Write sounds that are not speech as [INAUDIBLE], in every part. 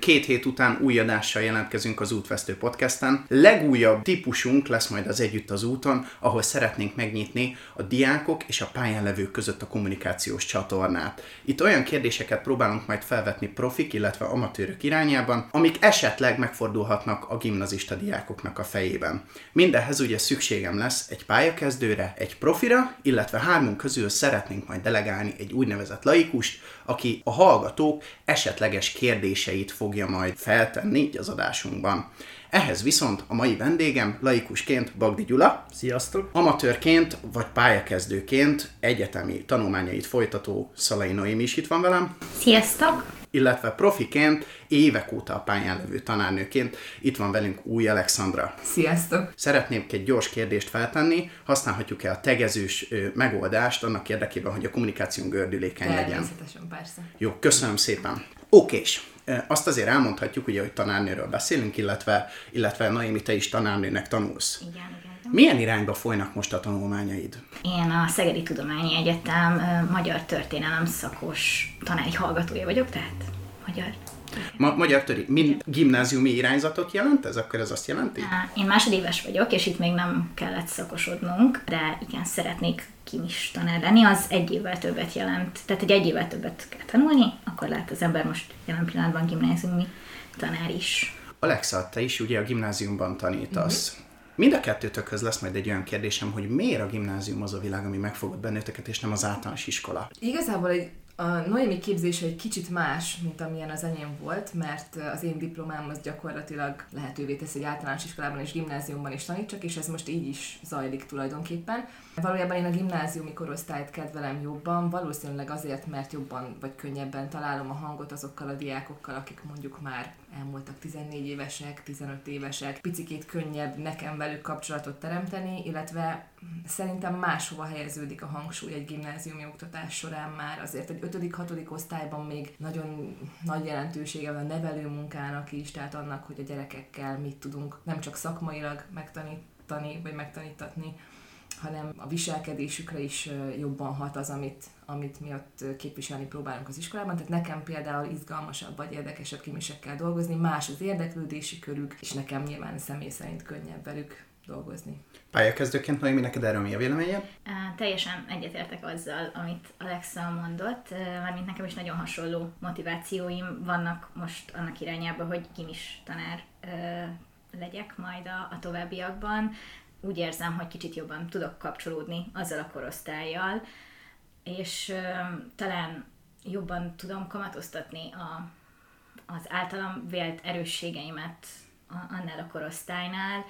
Két hét után új adással jelentkezünk az Útvesztő Podcasten. Legújabb típusunk lesz majd az Együtt az úton, ahol szeretnénk megnyitni a diákok és a pályán levők között a kommunikációs csatornát. Itt olyan kérdéseket próbálunk majd felvetni profik, illetve amatőrök irányában, amik esetleg megfordulhatnak a gimnazista diákoknak a fejében. Mindehhez ugye szükségem lesz egy pályakezdőre, egy profira, illetve hármunk közül szeretnénk majd delegálni egy úgynevezett laikust, aki a hallgatók esetleges kérdéseit fogja majd feltenni így az adásunkban. Ehhez viszont a mai vendégem laikusként Bagdi Gyula. Sziasztok! Amatőrként vagy pályakezdőként egyetemi tanulmányait folytató Szalai Noémi is itt van velem. Sziasztok! Illetve profiként, évek óta a pályán levő tanárnőként itt van velünk új Alexandra. Sziasztok! Szeretnék egy gyors kérdést feltenni, használhatjuk-e a tegezős megoldást annak érdekében, hogy a kommunikáció gördülékeny legyen? Természetesen, persze. Jó, köszönöm szépen. Okés. Azt azért elmondhatjuk, ugye, hogy tanárnőről beszélünk, illetve, illetve Naimi, te is tanárnőnek tanulsz. Igen, igen. Milyen irányba folynak most a tanulmányaid? Én a Szegedi Tudományi Egyetem magyar történelem szakos tanári hallgatója vagyok, tehát magyar. Ma, magyar töri, mind gimnáziumi irányzatot jelent ez? Akkor ez azt jelenti? Én másodéves vagyok, és itt még nem kellett szakosodnunk, de igen, szeretnék kimis tanár lenni, az egy évvel többet jelent. Tehát, hogy egy évvel többet kell tanulni, akkor lehet az ember most jelen pillanatban gimnáziumi tanár is. Alexa, te is ugye a gimnáziumban tanítasz. Uh-huh. Mind a kettőtökhöz lesz majd egy olyan kérdésem, hogy miért a gimnázium az a világ, ami megfogott benneteket, és nem az általános iskola. Igazából egy, a Noémi képzése egy kicsit más, mint amilyen az enyém volt, mert az én diplomám az gyakorlatilag lehetővé teszi, hogy általános iskolában és gimnáziumban is tanítsak, és ez most így is zajlik tulajdonképpen. Valójában én a gimnáziumi korosztályt kedvelem jobban, valószínűleg azért, mert jobban vagy könnyebben találom a hangot azokkal a diákokkal, akik mondjuk már elmúltak 14 évesek, 15 évesek, picikét könnyebb nekem velük kapcsolatot teremteni, illetve szerintem máshova helyeződik a hangsúly egy gimnáziumi oktatás során már. Azért egy 5.-6. osztályban még nagyon nagy jelentősége van a nevelő munkának is, tehát annak, hogy a gyerekekkel mit tudunk nem csak szakmailag megtanítani, vagy megtanítatni, hanem a viselkedésükre is jobban hat az, amit, amit mi ott képviselni próbálunk az iskolában. Tehát nekem például izgalmasabb vagy érdekesebb kimisekkel dolgozni, más az érdeklődési körük, és nekem nyilván személy szerint könnyebb velük dolgozni. Pályakezdőként, Noémi, neked erről mi a véleményed? Á, Teljesen egyetértek azzal, amit Alexa mondott, ö, mármint nekem is nagyon hasonló motivációim vannak most annak irányába, hogy gimis tanár ö, legyek majd a, a továbbiakban. Úgy érzem, hogy kicsit jobban tudok kapcsolódni azzal a korosztályjal, és ö, talán jobban tudom kamatoztatni a, az általam vélt erősségeimet annál a korosztálynál,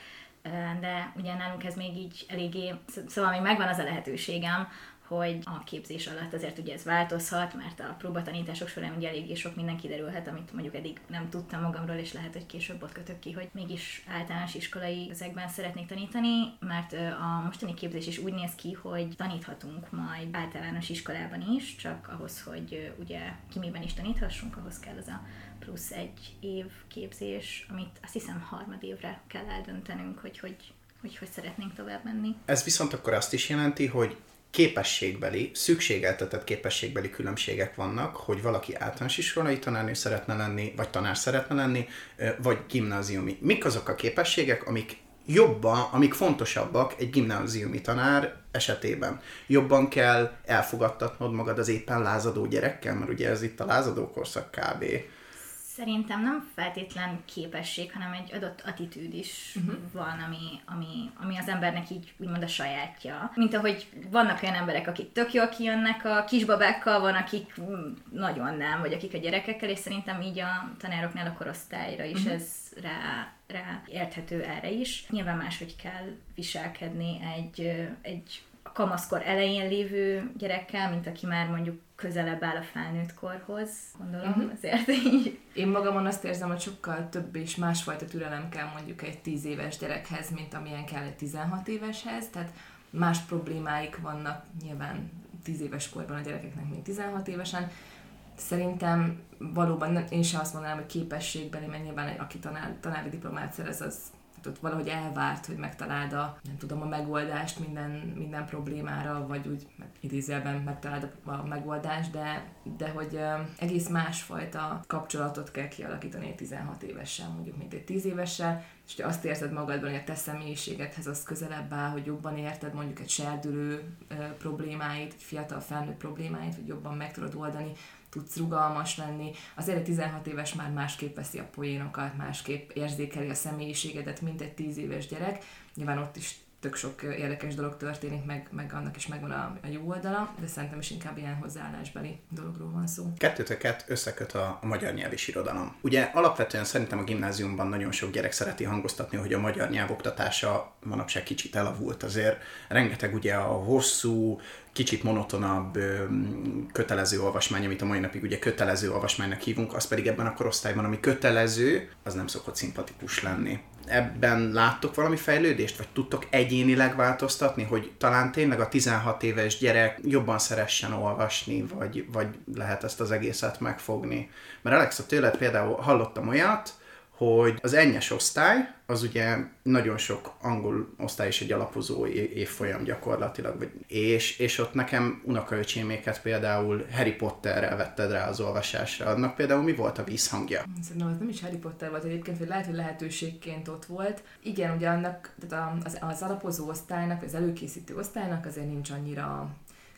de ugye nálunk ez még így eléggé, sz- szóval még megvan az a lehetőségem, hogy a képzés alatt azért ugye ez változhat, mert a próbatanítások során ugye eléggé sok minden kiderülhet, amit mondjuk eddig nem tudtam magamról, és lehet, hogy később ott kötök ki, hogy mégis általános iskolai ezekben szeretnék tanítani, mert a mostani képzés is úgy néz ki, hogy taníthatunk majd általános iskolában is, csak ahhoz, hogy ugye kimiben is taníthassunk, ahhoz kell az a plusz egy év képzés, amit azt hiszem harmad évre kell eldöntenünk, hogy hogy, hogy, hogy szeretnénk tovább menni. Ez viszont akkor azt is jelenti, hogy képességbeli, szükségeltetett képességbeli különbségek vannak, hogy valaki általános iskolai tanárnő szeretne lenni, vagy tanár szeretne lenni, vagy gimnáziumi. Mik azok a képességek, amik jobban, amik fontosabbak egy gimnáziumi tanár esetében? Jobban kell elfogadtatnod magad az éppen lázadó gyerekkel, mert ugye ez itt a lázadó korszak kb. Szerintem nem feltétlen képesség, hanem egy adott attitűd is uh-huh. van, ami, ami, ami az embernek így úgymond a sajátja. Mint ahogy vannak olyan emberek, akik tök jól kijönnek a kisbabákkal, van, akik mm, nagyon nem, vagy akik a gyerekekkel, és szerintem így a tanároknál a korosztályra is uh-huh. ez rá, rá érthető erre is. Nyilván máshogy kell viselkedni egy, egy a kamaszkor elején lévő gyerekkel, mint aki már mondjuk közelebb áll a felnőtt korhoz, gondolom, uh-huh. azért így Én magamon azt érzem, hogy sokkal több és másfajta türelem kell mondjuk egy 10 éves gyerekhez, mint amilyen kell egy 16 éveshez, tehát más problémáik vannak nyilván 10 éves korban a gyerekeknek, mint 16 évesen. Szerintem valóban nem, én sem azt mondanám, hogy képességbeli, mert nyilván aki tanár, tanári diplomát szerez, az Hát ott valahogy elvárt, hogy megtaláld a, nem tudom, a megoldást minden, minden problémára, vagy úgy idézőjelben megtaláld a megoldást, de, de hogy egész másfajta kapcsolatot kell kialakítani egy 16 évessel, mondjuk, mint egy 10 évessel, és hogy azt érzed magadban, hogy a te személyiségedhez az közelebb áll, hogy jobban érted mondjuk egy serdülő problémáit, egy fiatal felnőtt problémáit, hogy jobban meg tudod oldani, tudsz rugalmas lenni. Azért egy 16 éves már másképp veszi a poénokat, másképp érzékeli a személyiségedet, mint egy 10 éves gyerek. Nyilván ott is tök sok érdekes dolog történik, meg, meg annak is megvan a, a jó oldala, de szerintem is inkább ilyen hozzáállásbeli dologról van szó. Kettőtöket összeköt a, a magyar nyelv és irodalom. Ugye alapvetően szerintem a gimnáziumban nagyon sok gyerek szereti hangoztatni, hogy a magyar nyelv oktatása manapság kicsit elavult. Azért rengeteg ugye a hosszú, kicsit monotonabb kötelező olvasmány, amit a mai napig ugye kötelező olvasmánynak hívunk, az pedig ebben a korosztályban, ami kötelező, az nem szokott szimpatikus lenni ebben láttok valami fejlődést, vagy tudtok egyénileg változtatni, hogy talán tényleg a 16 éves gyerek jobban szeressen olvasni, vagy, vagy lehet ezt az egészet megfogni? Mert Alexa, tőled például hallottam olyat, hogy az ennyes osztály, az ugye nagyon sok angol osztály is egy alapozó évfolyam gyakorlatilag, és, és ott nekem unokaöcséméket például Harry Potterrel vetted rá az olvasásra. Annak például mi volt a vízhangja? Szerintem az nem is Harry Potter volt egyébként, hogy lehet, hogy lehetőségként ott volt. Igen, ugye annak tehát az, az alapozó osztálynak, az előkészítő osztálynak azért nincs annyira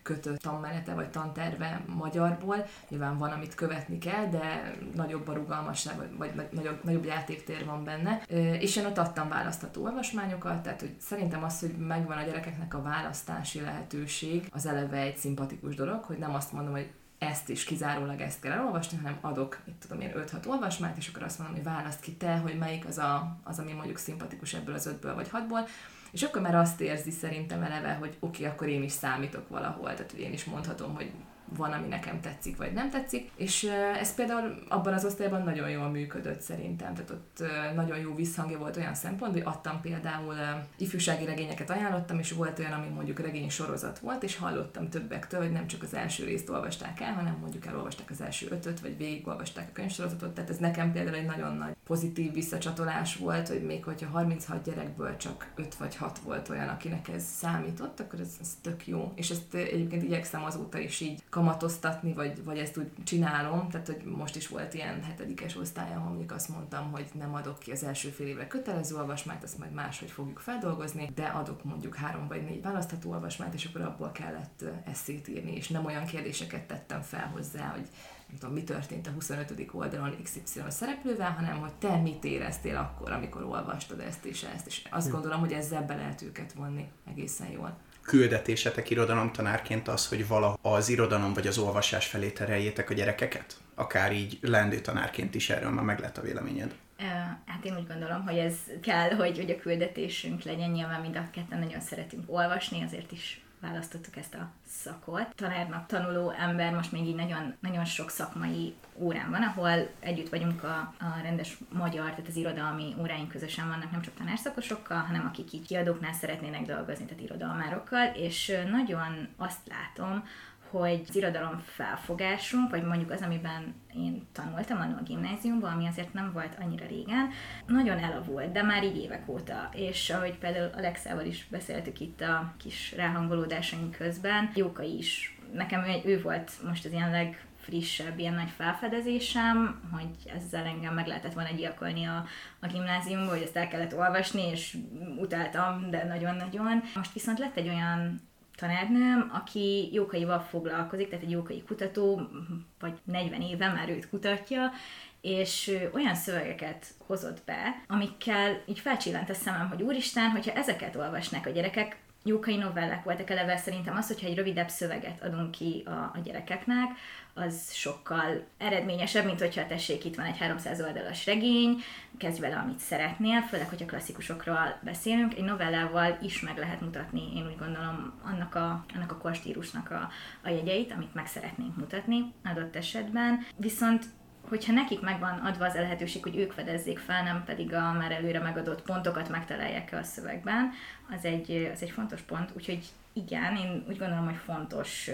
kötött tanmenete vagy tanterve magyarból. Nyilván van, amit követni kell, de nagyobb a rugalmasság, vagy, vagy nagyobb, nagyobb játéktér van benne. És én ott adtam választható olvasmányokat, tehát hogy szerintem az, hogy megvan a gyerekeknek a választási lehetőség, az eleve egy szimpatikus dolog, hogy nem azt mondom, hogy ezt is kizárólag ezt kell elolvasni, hanem adok, mit tudom én, 5-6 olvasmányt, és akkor azt mondom, hogy választ ki te, hogy melyik az, a, az ami mondjuk szimpatikus ebből az ötből vagy hatból, és akkor már azt érzi szerintem eleve, hogy oké, okay, akkor én is számítok valahol, tehát hogy én is mondhatom, hogy van, ami nekem tetszik, vagy nem tetszik. És ez például abban az osztályban nagyon jól működött szerintem. Tehát ott nagyon jó visszhangja volt olyan szempont, hogy adtam például ifjúsági regényeket ajánlottam, és volt olyan, ami mondjuk regény sorozat volt, és hallottam többektől, hogy nem csak az első részt olvasták el, hanem mondjuk elolvasták az első ötöt, vagy végigolvasták a könyvsorozatot. Tehát ez nekem például egy nagyon nagy pozitív visszacsatolás volt, hogy még hogyha 36 gyerekből csak 5 vagy 6 volt olyan, akinek ez számított, akkor ez, ez tök jó. És ezt egyébként igyekszem azóta is így kamatoztatni, vagy, vagy ezt úgy csinálom, tehát hogy most is volt ilyen hetedikes osztály, ahol mondjuk azt mondtam, hogy nem adok ki az első fél évre kötelező olvasmányt, azt majd máshogy fogjuk feldolgozni, de adok mondjuk három vagy négy választható olvasmányt, és akkor abból kellett eszét írni, és nem olyan kérdéseket tettem fel hozzá, hogy nem tudom, mi történt a 25. oldalon XY szereplővel, hanem hogy te mit éreztél akkor, amikor olvastad ezt és ezt, és azt hm. gondolom, hogy ezzel be lehet őket vonni egészen jól küldetésetek irodalomtanárként az, hogy vala az irodalom vagy az olvasás felé tereljétek a gyerekeket? Akár így lendő tanárként is erről már meg lehet a véleményed. Hát én úgy gondolom, hogy ez kell, hogy, hogy a küldetésünk legyen. Nyilván mind a ketten nagyon szeretünk olvasni, azért is választottuk ezt a szakot. Tanárnak tanuló ember most még így nagyon, nagyon sok szakmai órán van, ahol együtt vagyunk a, a rendes magyar, tehát az irodalmi óráink közösen vannak, nem csak tanárszakosokkal, hanem akik így kiadóknál szeretnének dolgozni, tehát irodalmárokkal, és nagyon azt látom, hogy az irodalom felfogásunk, vagy mondjuk az, amiben én tanultam annól a gimnáziumban, ami azért nem volt annyira régen, nagyon elavult, de már így évek óta. És ahogy például Alexával is beszéltük itt a kis ráhangolódásaink közben, Jóka is. Nekem ő volt most az ilyen leg frissebb ilyen nagy felfedezésem, hogy ezzel engem meg lehetett volna gyilkolni a, a gimnáziumban, hogy ezt el kellett olvasni, és utáltam, de nagyon-nagyon. Most viszont lett egy olyan tanárnőm, aki jókaival foglalkozik, tehát egy jókai kutató, vagy 40 éve már őt kutatja, és olyan szövegeket hozott be, amikkel így felcsillant a szemem, hogy úristen, hogyha ezeket olvasnák a gyerekek, jókai novellák voltak eleve szerintem az, hogyha egy rövidebb szöveget adunk ki a, a gyerekeknek, az sokkal eredményesebb, mint hogyha tessék, itt van egy 300 oldalas regény, kezdj vele, amit szeretnél, főleg, hogyha klasszikusokról beszélünk. Egy novellával is meg lehet mutatni, én úgy gondolom, annak a, annak a korstílusnak a, a jegyeit, amit meg szeretnénk mutatni adott esetben. Viszont hogyha nekik megvan adva az a lehetőség, hogy ők fedezzék fel, nem pedig a már előre megadott pontokat megtalálják a szövegben, az egy, az egy fontos pont. Úgyhogy igen, én úgy gondolom, hogy fontos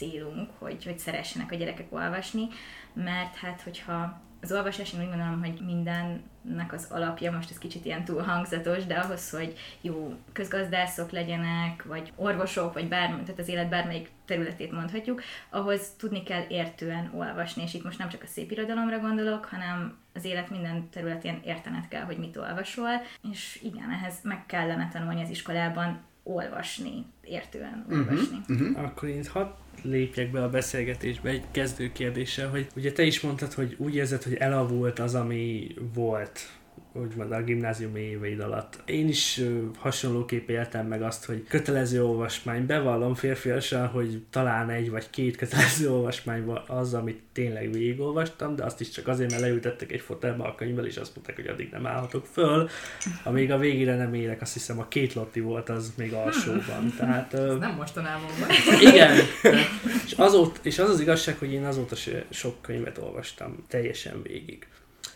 célunk, hogy, hogy szeressenek a gyerekek olvasni, mert hát hogyha az olvasás, én úgy gondolom, hogy mindennek az alapja, most ez kicsit ilyen túl hangzatos, de ahhoz, hogy jó közgazdászok legyenek, vagy orvosok, vagy bármi, tehát az élet bármelyik területét mondhatjuk, ahhoz tudni kell értően olvasni, és itt most nem csak a szép irodalomra gondolok, hanem az élet minden területén értened kell, hogy mit olvasol, és igen, ehhez meg kellene tanulni az iskolában olvasni, értően mhm, olvasni. Uh-huh, uh-huh. Akkor én hat lépjek be a beszélgetésbe egy kezdő kérdéssel, hogy ugye te is mondtad, hogy úgy érzed, hogy elavult az, ami volt úgymond a gimnáziumi éveid alatt. Én is hasonlóképp éltem meg azt, hogy kötelező olvasmány, bevallom férfiasan, hogy talán egy vagy két kötelező olvasmány az, amit tényleg végigolvastam, de azt is csak azért, mert leültettek egy fotelbe a könyvvel, és azt mondták, hogy addig nem állhatok föl, amíg a végére nem érek, azt hiszem a két lotti volt az még alsóban. Tehát, Ez nem mostanában van. Igen. És, azóta, és az az igazság, hogy én azóta sok könyvet olvastam teljesen végig.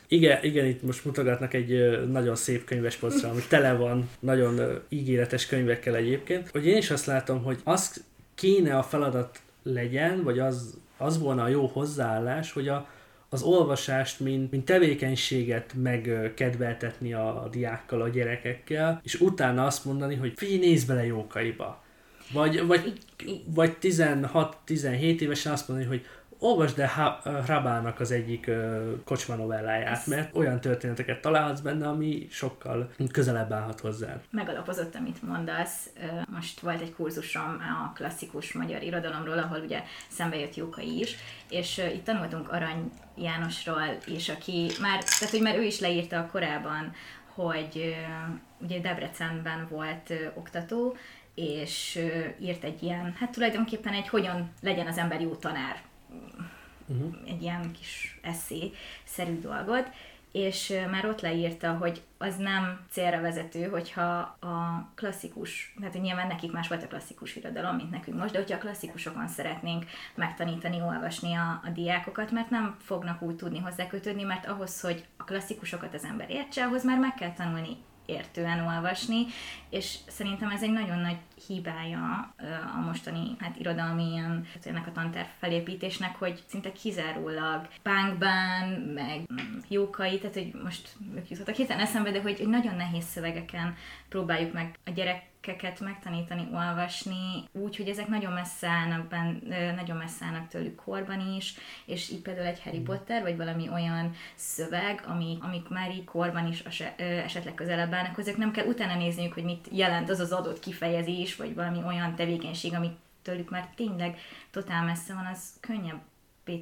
Igen, igen, itt most mutogatnak egy nagyon szép könyvespolcra, ami tele van nagyon ígéretes könyvekkel egyébként, hogy én is azt látom, hogy az kéne a feladat legyen, vagy az, az volna a jó hozzáállás, hogy a, az olvasást, mint, mint tevékenységet megkedveltetni a, diákkal, a gyerekekkel, és utána azt mondani, hogy figyelj, nézz bele jókaiba. Vagy, vagy, vagy 16-17 évesen azt mondani, hogy olvasd el Hrabának az egyik kocsma novelláját, mert olyan történeteket találhatsz benne, ami sokkal közelebb állhat hozzá. Megalapozott, amit mondasz. Most volt egy kurzusom a klasszikus magyar irodalomról, ahol ugye szembe jött Jókai is, és itt tanultunk Arany Jánosról is, aki már, tehát hogy már ő is leírta korábban, hogy ugye Debrecenben volt oktató, és írt egy ilyen, hát tulajdonképpen egy hogyan legyen az ember jó tanár uh-huh. egy ilyen kis eszé-szerű dolgot, és már ott leírta, hogy az nem célra vezető, hogyha a klasszikus, tehát hogy nyilván nekik más volt a klasszikus irodalom, mint nekünk most, de hogyha a klasszikusokon szeretnénk megtanítani, olvasni a, a diákokat, mert nem fognak úgy tudni hozzá kötődni, mert ahhoz, hogy a klasszikusokat az ember értse, ahhoz már meg kell tanulni értően olvasni, és szerintem ez egy nagyon nagy hibája a mostani hát, irodalmi ilyen, hát ennek a tanterv felépítésnek, hogy szinte kizárólag Pánkban, meg Jókai, tehát hogy most ők jutottak hirtelen eszembe, de hogy nagyon nehéz szövegeken próbáljuk meg a gyerek gyerekeket megtanítani olvasni, úgy, hogy ezek nagyon messze állnak, ben, nagyon messze állnak tőlük korban is, és így például egy Harry mm. Potter, vagy valami olyan szöveg, ami, amik már így korban is esetleg közelebb állnak, ezek nem kell utána nézniük, hogy mit jelent az az adott kifejezés, vagy valami olyan tevékenység, amit tőlük már tényleg totál messze van, az könnyebb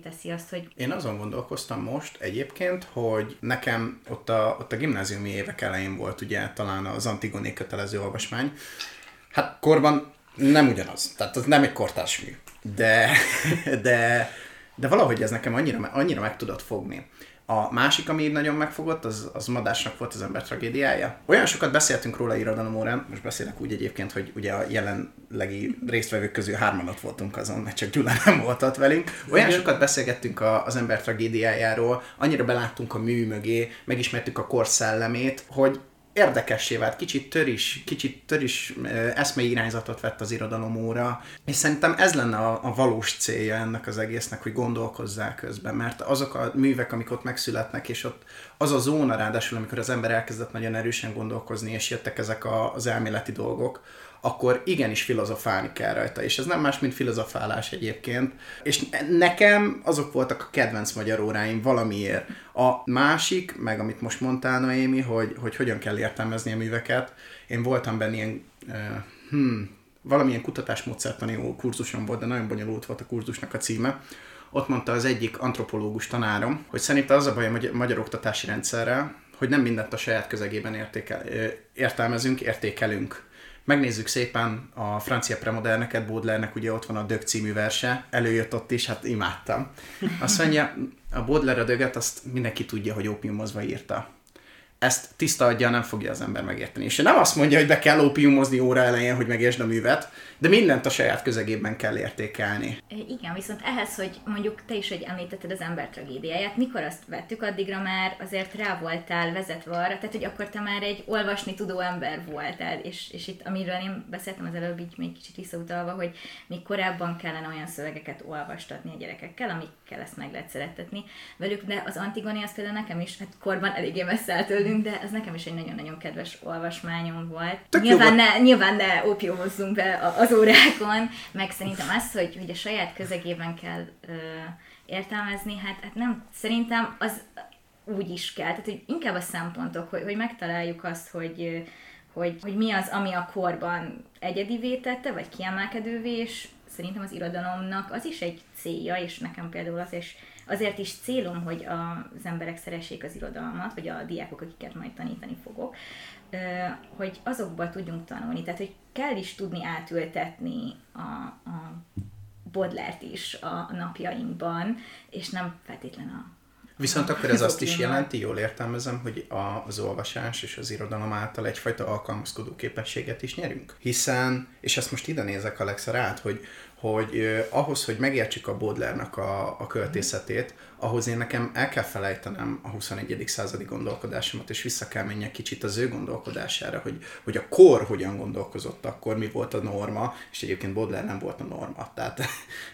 teszi azt, hogy... Én azon gondolkoztam most egyébként, hogy nekem ott a, ott a gimnáziumi évek elején volt ugye talán az Antigoné kötelező olvasmány. Hát korban nem ugyanaz, tehát az nem egy kortárs mű. De, de, de valahogy ez nekem annyira, annyira meg tudott fogni. A másik, ami nagyon megfogott, az, az Madásnak volt az ember tragédiája. Olyan sokat beszéltünk róla irodalom órán, most beszélek úgy egyébként, hogy ugye a jelenlegi résztvevők közül hárman ott voltunk azon, mert csak Gyula nem volt ott velünk. Olyan sokat beszélgettünk a, az ember tragédiájáról, annyira beláttunk a mű mögé, megismertük a korszellemét, hogy érdekessé vált, kicsit tör is, kicsit tör is eszmei irányzatot vett az irodalomóra, és szerintem ez lenne a, a valós célja ennek az egésznek, hogy gondolkozzál közben, mert azok a művek, amik ott megszületnek, és ott az a zóna ráadásul, amikor az ember elkezdett nagyon erősen gondolkozni, és jöttek ezek a, az elméleti dolgok, akkor igenis filozofálni kell rajta, és ez nem más, mint filozofálás egyébként. És nekem azok voltak a kedvenc magyar óráim valamiért. A másik, meg amit most mondtál, Noémi, hogy, hogy hogyan kell értelmezni a műveket, én voltam benne ilyen, uh, hmm, valamilyen kutatásmódszertani kurzusom volt, de nagyon bonyolult volt a kurzusnak a címe. Ott mondta az egyik antropológus tanárom, hogy szerinte az a baj a magyar oktatási rendszerrel, hogy nem mindent a saját közegében értékel, értelmezünk, értékelünk megnézzük szépen a francia premoderneket, Baudelaire-nek ugye ott van a Dög című verse, előjött ott is, hát imádtam. Azt mondja, a Baudelaire a Döget azt mindenki tudja, hogy ópiumozva írta. Ezt tiszta adja nem fogja az ember megérteni. És nem azt mondja, hogy be kell ópiumozni óra elején, hogy megértsd a művet, de mindent a saját közegében kell értékelni. Igen, viszont ehhez, hogy mondjuk te is, hogy említetted az ember tragédiáját, mikor azt vettük, addigra már azért rá voltál vezetve arra, tehát hogy akkor te már egy olvasni tudó ember voltál, és, és itt amiről én beszéltem az előbb, így még kicsit visszautalva, hogy még korábban kellene olyan szövegeket olvastatni a gyerekekkel, amikkel ezt meg lehet szeretetni velük, de az Antigoni az például nekem is, hát korban eléggé messze tőlünk, de ez nekem is egy nagyon-nagyon kedves olvasmányom volt. Tök nyilván ne, nyilván ne ópiumozzunk be az órákon, meg szerintem az, hogy, hogy a saját közegében kell ö, értelmezni, hát, hát nem, szerintem az úgy is kell, tehát hogy inkább a szempontok, hogy, hogy megtaláljuk azt, hogy, hogy, hogy mi az, ami a korban egyedivé tette, vagy kiemelkedővé, és szerintem az irodalomnak az is egy célja, és nekem például az is, azért is célom, hogy az emberek szeressék az irodalmat, vagy a diákok, akiket majd tanítani fogok, hogy azokból tudjunk tanulni. Tehát, hogy kell is tudni átültetni a, a Bodlert is a napjainkban, és nem feltétlen a Viszont akkor ez azt is jelenti, jól értelmezem, hogy a, az olvasás és az irodalom által egyfajta alkalmazkodó képességet is nyerünk. Hiszen, és ezt most ide nézek Alexa rád, hogy, hogy eh, ahhoz, hogy megértsük a Baudelaire-nak a, a költészetét, ahhoz én nekem el kell felejtenem a 21. századi gondolkodásomat, és vissza kell menjek kicsit az ő gondolkodására, hogy, hogy a kor hogyan gondolkozott akkor, mi volt a norma, és egyébként Baudelaire nem volt a norma. Tehát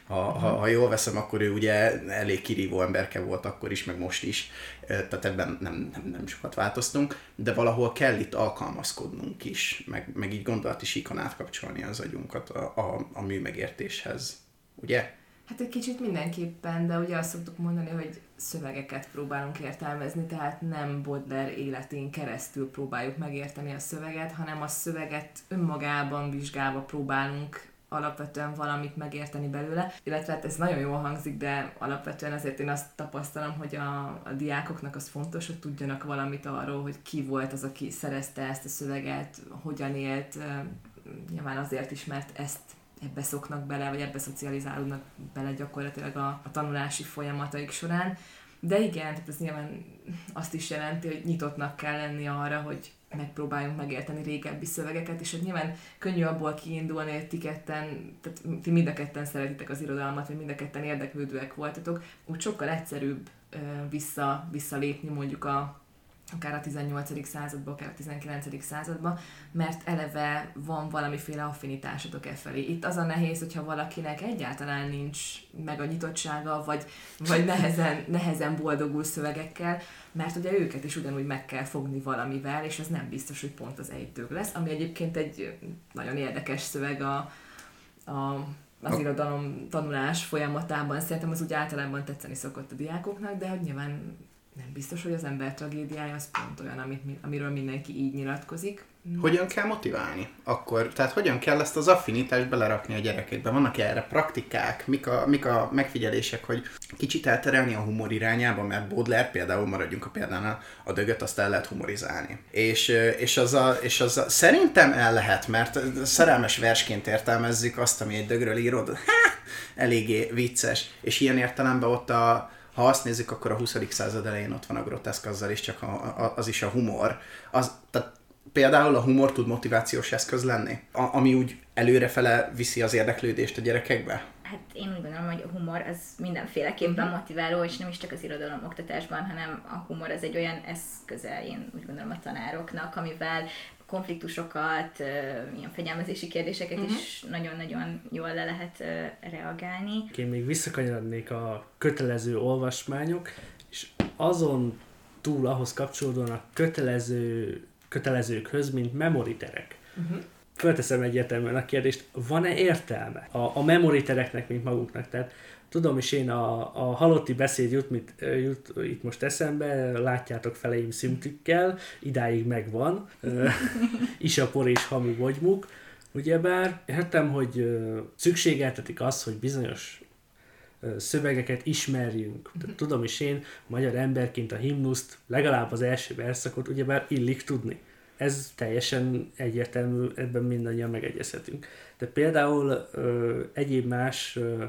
ha, ha, ha jól veszem, akkor ő ugye elég kirívó emberke volt akkor is, meg most is, tehát ebben nem, nem, nem sokat változtunk, de valahol kell itt alkalmazkodnunk is, meg, meg így gondolati síkon átkapcsolni az agyunkat a, a, a mű megértéshez. Ugye? Hát egy kicsit mindenképpen, de ugye azt szoktuk mondani, hogy szövegeket próbálunk értelmezni, tehát nem Baudelaire életén keresztül próbáljuk megérteni a szöveget, hanem a szöveget önmagában vizsgálva próbálunk alapvetően valamit megérteni belőle, illetve hát ez nagyon jól hangzik, de alapvetően azért én azt tapasztalom, hogy a, a diákoknak az fontos, hogy tudjanak valamit arról, hogy ki volt az, aki szerezte ezt a szöveget, hogyan élt, nyilván azért is, mert ezt ebbe szoknak bele, vagy ebbe szocializálódnak bele gyakorlatilag a, a tanulási folyamataik során. De igen, tehát ez nyilván azt is jelenti, hogy nyitottnak kell lenni arra, hogy megpróbáljunk megérteni régebbi szövegeket, és hogy nyilván könnyű abból kiindulni, hogy ti ketten, tehát ti mind a ketten szeretitek az irodalmat, vagy mind a ketten érdeklődőek voltatok, úgy sokkal egyszerűbb vissza, visszalépni mondjuk a, akár a 18. századba, akár a 19. századba, mert eleve van valamiféle affinitásotok e felé. Itt az a nehéz, hogyha valakinek egyáltalán nincs meg a nyitottsága, vagy, vagy nehezen, nehezen boldogul szövegekkel, mert ugye őket is ugyanúgy meg kell fogni valamivel, és ez nem biztos, hogy pont az egytőg lesz, ami egyébként egy nagyon érdekes szöveg a, a az irodalom tanulás folyamatában. Szerintem az úgy általában tetszeni szokott a diákoknak, de hogy nyilván nem biztos, hogy az ember tragédiája az pont olyan, amit, amiről mindenki így nyilatkozik. Hogyan kell motiválni? Akkor, tehát hogyan kell ezt az affinitást belerakni a gyerekekbe? Vannak erre praktikák? Mik a, mik a megfigyelések, hogy kicsit elterelni a humor irányába, mert Baudelaire például, maradjunk a példánál, a dögöt azt el lehet humorizálni. És, és, az a, és az a, szerintem el lehet, mert szerelmes versként értelmezzük azt, ami egy dögről írod, [LAUGHS] ha, eléggé vicces. És ilyen értelemben ott a, ha azt nézzük, akkor a 20. század elején ott van a groteszk azzal is, csak a, a, az is a humor. Az, tehát például a humor tud motivációs eszköz lenni, a, ami úgy előrefele viszi az érdeklődést a gyerekekbe? Hát én úgy gondolom, hogy a humor az mindenféleképpen uh-huh. motiváló, és nem is csak az irodalom oktatásban, hanem a humor az egy olyan eszköze, én úgy gondolom a tanároknak, amivel konfliktusokat, ilyen fegyelmezési kérdéseket uh-huh. is nagyon-nagyon jól le lehet reagálni. Én még visszakanyarodnék a kötelező olvasmányok, és azon túl ahhoz kapcsolódóan a kötelező, kötelezőkhöz, mint memoriterek. Uh-huh. Fölteszem egyértelműen a kérdést, van-e értelme a, a memoritereknek, mint maguknak? Tehát tudom is én, a, a halotti beszéd jut, mit, jut itt most eszembe, látjátok feleim szintükkel, idáig megvan, [LAUGHS] isapor és hamu vagymuk, ugyebár értem, hogy szükségeltetik azt, hogy bizonyos szövegeket ismerjünk. Tehát tudom is én, magyar emberként a himnuszt, legalább az első verszakot ugyebár illik tudni. Ez teljesen egyértelmű, ebben mindannyian megegyezhetünk. De például ö, egyéb más ö,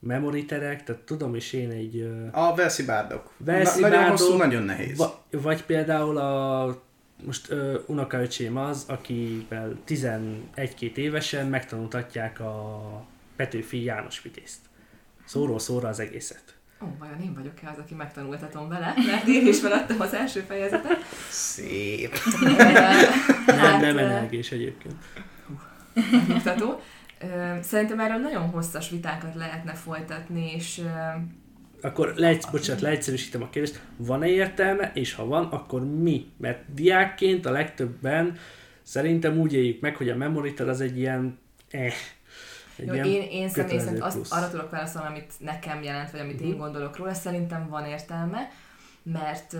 memoriterek, tehát tudom is én egy... A Velszi bárdok. Velszi Na, nagyon hosszú, nagyon nehéz. Va, vagy például a most ö, unokaöcsém az, akivel 11-2 évesen megtanultatják a Petőfi János Vitézt. Szóról szóra az egészet. Ó, vajon én vagyok-e az, aki megtanultatom vele, mert én is feladtam az első fejezetet. Szép. [LAUGHS] Nem, Hát, nem ö, energiés egyébként. megnyugtató. Szerintem erről nagyon hosszas vitákat lehetne folytatni, és Akkor legy, bocsánat, leegyszerűsítem a kérdést. Van-e értelme, és ha van, akkor mi? Mert diákként a legtöbben szerintem úgy éljük meg, hogy a memoriter az egy ilyen eh, egy Jó, ilyen én, én személy szerint azt, arra tudok válaszolni, amit nekem jelent, vagy amit én Mhm. gondolok róla, szerintem van értelme, mert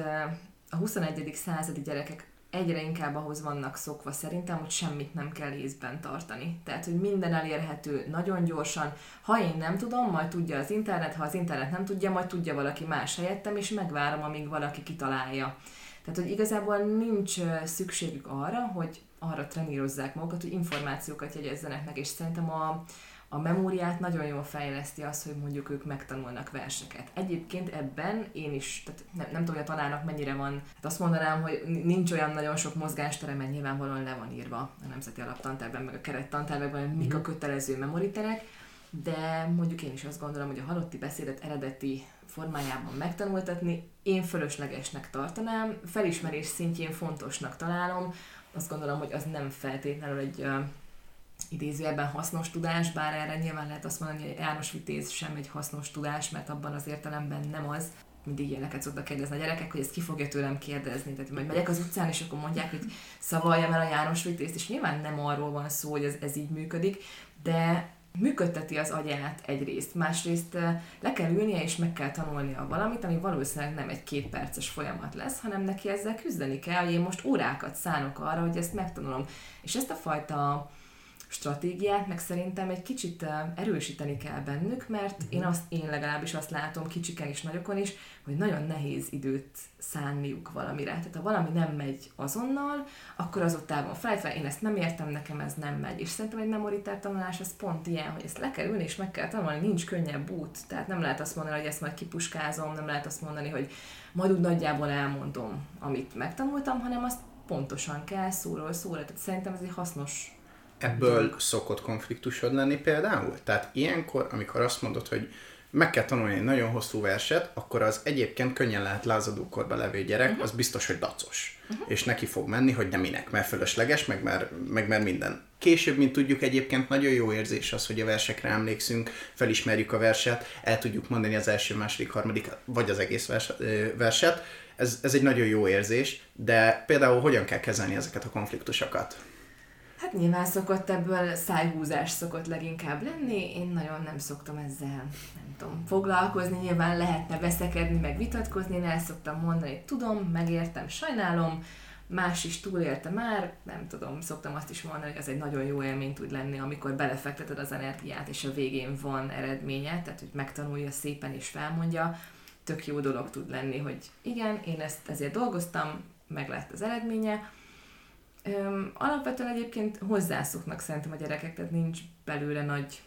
a 21. századi gyerekek egyre inkább ahhoz vannak szokva szerintem, hogy semmit nem kell észben tartani. Tehát, hogy minden elérhető nagyon gyorsan. Ha én nem tudom, majd tudja az internet, ha az internet nem tudja, majd tudja valaki más helyettem, és megvárom, amíg valaki kitalálja. Tehát, hogy igazából nincs szükségük arra, hogy arra trenírozzák magukat, hogy információkat jegyezzenek meg, és szerintem a, a memóriát nagyon jól fejleszti az, hogy mondjuk ők megtanulnak verseket. Egyébként ebben én is, tehát nem, nem tudom, hogy a tanárnak mennyire van, hát azt mondanám, hogy nincs olyan nagyon sok mozgástere, mert nyilvánvalóan le van írva a nemzeti alaptantárban, meg a kerettantárban, hogy mik a kötelező memoriterek, de mondjuk én is azt gondolom, hogy a halotti beszédet eredeti formájában megtanultatni, én fölöslegesnek tartanám, felismerés szintjén fontosnak találom, azt gondolom, hogy az nem feltétlenül egy idézőjelben hasznos tudás, bár erre nyilván lehet azt mondani, hogy János Vitéz sem egy hasznos tudás, mert abban az értelemben nem az. Mindig ilyeneket szoktak kérdezni a gyerekek, hogy ezt ki fogja tőlem kérdezni. Tehát majd megyek az utcán, és akkor mondják, hogy szavaljam el a János Vitézt, és nyilván nem arról van szó, hogy ez, ez így működik, de működteti az agyát egyrészt, másrészt eh, le kell ülnie és meg kell tanulnia valamit, ami valószínűleg nem egy két perces folyamat lesz, hanem neki ezzel küzdeni kell, hogy én most órákat szánok arra, hogy ezt megtanulom. És ezt a fajta stratégiát meg szerintem egy kicsit erősíteni kell bennük, mert én, azt, én legalábbis azt látom kicsiken is, nagyokon is, hogy nagyon nehéz időt szánniuk valamire. Tehát ha valami nem megy azonnal, akkor az ott van felejtve, én ezt nem értem, nekem ez nem megy. És szerintem egy memoritár tanulás az pont ilyen, hogy ezt le kell ülni és meg kell tanulni, nincs könnyebb út. Tehát nem lehet azt mondani, hogy ezt majd kipuskázom, nem lehet azt mondani, hogy majd úgy nagyjából elmondom, amit megtanultam, hanem azt pontosan kell szóról szóra. Tehát szerintem ez egy hasznos Ebből szokott konfliktusod lenni például? Tehát ilyenkor, amikor azt mondod, hogy meg kell tanulni egy nagyon hosszú verset, akkor az egyébként könnyen lehet lázadókorba levő gyerek, uh-huh. az biztos, hogy dacos. Uh-huh. És neki fog menni, hogy de minek, mert fölösleges, meg mert, meg mert minden. Később, mint tudjuk, egyébként nagyon jó érzés az, hogy a versekre emlékszünk, felismerjük a verset, el tudjuk mondani az első, második, harmadik, vagy az egész verset. Ez, ez egy nagyon jó érzés, de például hogyan kell kezelni ezeket a konfliktusokat? Hát nyilván szokott ebből szájhúzás szokott leginkább lenni, én nagyon nem szoktam ezzel, nem tudom, foglalkozni, nyilván lehetne veszekedni, meg vitatkozni, én el szoktam mondani, tudom, megértem, sajnálom, más is túlélte már, nem tudom, szoktam azt is mondani, hogy ez egy nagyon jó élmény tud lenni, amikor belefekteted az energiát, és a végén van eredménye, tehát hogy megtanulja szépen és felmondja, tök jó dolog tud lenni, hogy igen, én ezt ezért dolgoztam, meg lett az eredménye, Öm, alapvetően egyébként hozzászoknak szerintem a gyerekek, tehát nincs belőle nagy,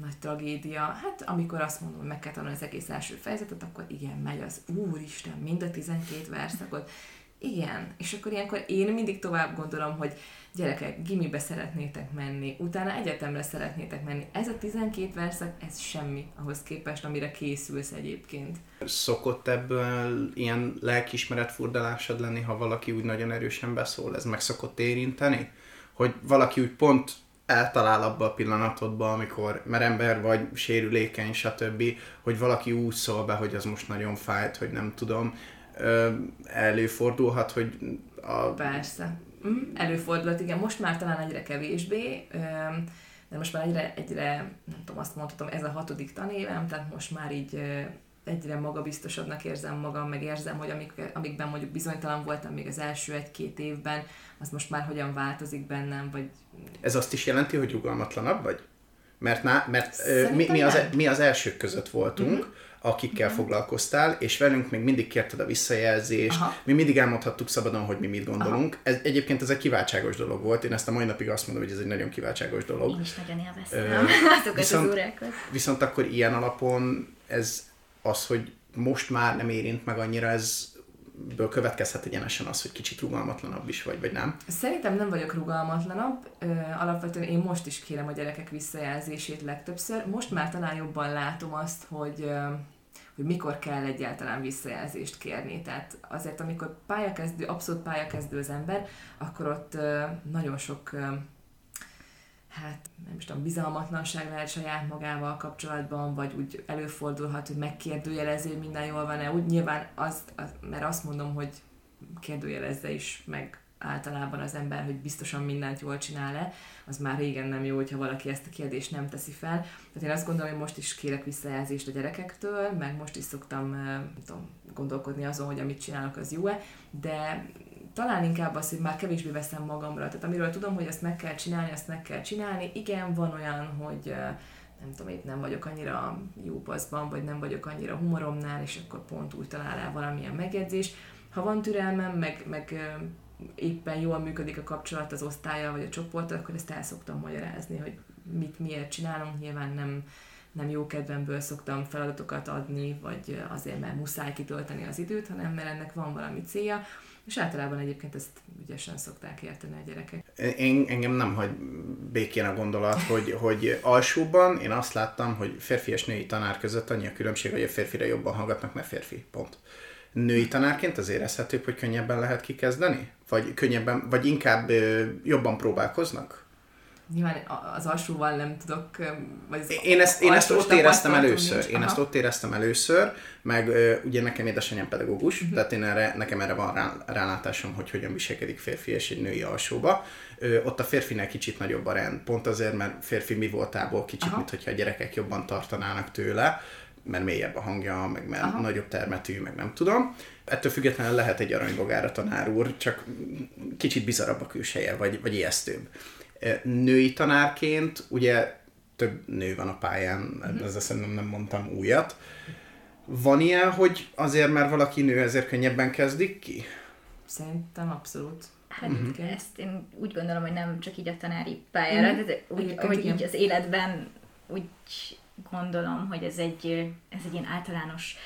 nagy tragédia. Hát amikor azt mondom, hogy meg kell tanulni az egész első fejezetet, akkor igen, megy az úristen, mind a 12 verszakot. Igen, és akkor ilyenkor én mindig tovább gondolom, hogy gyerekek, gimibe szeretnétek menni, utána egyetemre szeretnétek menni. Ez a 12 verszak, ez semmi ahhoz képest, amire készülsz egyébként. Szokott ebből ilyen lelkismeret furdalásod lenni, ha valaki úgy nagyon erősen beszól? Ez meg szokott érinteni? Hogy valaki úgy pont eltalál abba a pillanatodba, amikor mert ember vagy, sérülékeny, stb., hogy valaki úgy szól be, hogy az most nagyon fájt, hogy nem tudom, előfordulhat, hogy a... Persze. Mm, előfordulhat, igen. Most már talán egyre kevésbé, de most már egyre, egyre, nem tudom, azt mondhatom, ez a hatodik tanévem, tehát most már így egyre magabiztosabbnak érzem magam, meg érzem, hogy amik, amikben mondjuk bizonytalan voltam még az első egy-két évben, az most már hogyan változik bennem, vagy Ez azt is jelenti, hogy rugalmatlanabb vagy? Mert, ná, mert ö, mi, mi, az, mi az elsők között voltunk, uh-huh akikkel uh-huh. foglalkoztál, és velünk még mindig kérted a visszajelzést, Aha. mi mindig elmondhattuk szabadon, hogy mi mit gondolunk. Ez, egyébként ez egy kiváltságos dolog volt, én ezt a mai napig azt mondom, hogy ez egy nagyon kiváltságos dolog. Én is nagyon élveztem [LAUGHS] azokat viszont, az órákat. Viszont akkor ilyen alapon ez az, hogy most már nem érint meg annyira, ez ből következhet egyenesen az, hogy kicsit rugalmatlanabb is vagy, vagy nem? Szerintem nem vagyok rugalmatlanabb. Alapvetően én most is kérem a gyerekek visszajelzését legtöbbször. Most már talán jobban látom azt, hogy hogy mikor kell egyáltalán visszajelzést kérni. Tehát azért, amikor pályakezdő, abszolút pályakezdő az ember, akkor ott nagyon sok hát nem is tudom, bizalmatlanság lehet saját magával kapcsolatban, vagy úgy előfordulhat, hogy megkérdőjelező, hogy minden jól van-e. Úgy nyilván az, az, mert azt mondom, hogy kérdőjelezze is meg általában az ember, hogy biztosan mindent jól csinál-e, az már régen nem jó, hogyha valaki ezt a kérdést nem teszi fel. Tehát én azt gondolom, hogy most is kérek visszajelzést a gyerekektől, meg most is szoktam nem tudom, gondolkodni azon, hogy amit csinálok, az jó-e, de talán inkább az, hogy már kevésbé veszem magamra. Tehát amiről tudom, hogy ezt meg kell csinálni, azt meg kell csinálni. Igen, van olyan, hogy nem tudom, itt nem vagyok annyira jó paszban, vagy nem vagyok annyira humoromnál, és akkor pont úgy talál el valamilyen megjegyzés. Ha van türelmem, meg, meg éppen jól működik a kapcsolat az osztálya vagy a csoporttal, akkor ezt el szoktam magyarázni, hogy mit miért csinálunk. Nyilván nem, nem jó kedvemből szoktam feladatokat adni, vagy azért, mert muszáj kitölteni az időt, hanem mert ennek van valami célja. És általában egyébként ezt ügyesen szokták érteni a gyerekek. Én, engem nem hagy békén a gondolat, hogy, hogy alsóban én azt láttam, hogy férfi és női tanár között annyi a különbség, hogy a férfire jobban hallgatnak, mert férfi, pont. Női tanárként az érezhetőbb, hogy könnyebben lehet kikezdeni? Vagy könnyebben, vagy inkább jobban próbálkoznak? Nyilván az alsóval nem tudok, vagy az Én ezt, én ezt ott éreztem először. Nincs. Én Aha. ezt ott éreztem először, meg ugye nekem édesanyám pedagógus, uh-huh. tehát én erre, nekem erre van rá, rálátásom, hogy hogyan viselkedik férfi és egy női alsóba. Ö, ott a férfinál kicsit nagyobb a rend, pont azért, mert férfi mi voltából kicsit, Aha. mint hogyha a gyerekek jobban tartanának tőle mert mélyebb a hangja, meg mert Aha. nagyobb termetű, meg nem tudom. Ettől függetlenül lehet egy aranybogára tanár úr, csak kicsit bizarabb a külseje, vagy, vagy ijesztőbb. Női tanárként ugye több nő van a pályán, mm-hmm. ezzel szerintem nem mondtam újat. Van ilyen, hogy azért, mert valaki nő, ezért könnyebben kezdik ki? Szerintem abszolút. Hát uh-huh. ezt én úgy gondolom, hogy nem csak így a tanári pályára, uh-huh. de úgy, hogy így az életben úgy gondolom, hogy ez egy, ez egy ilyen általános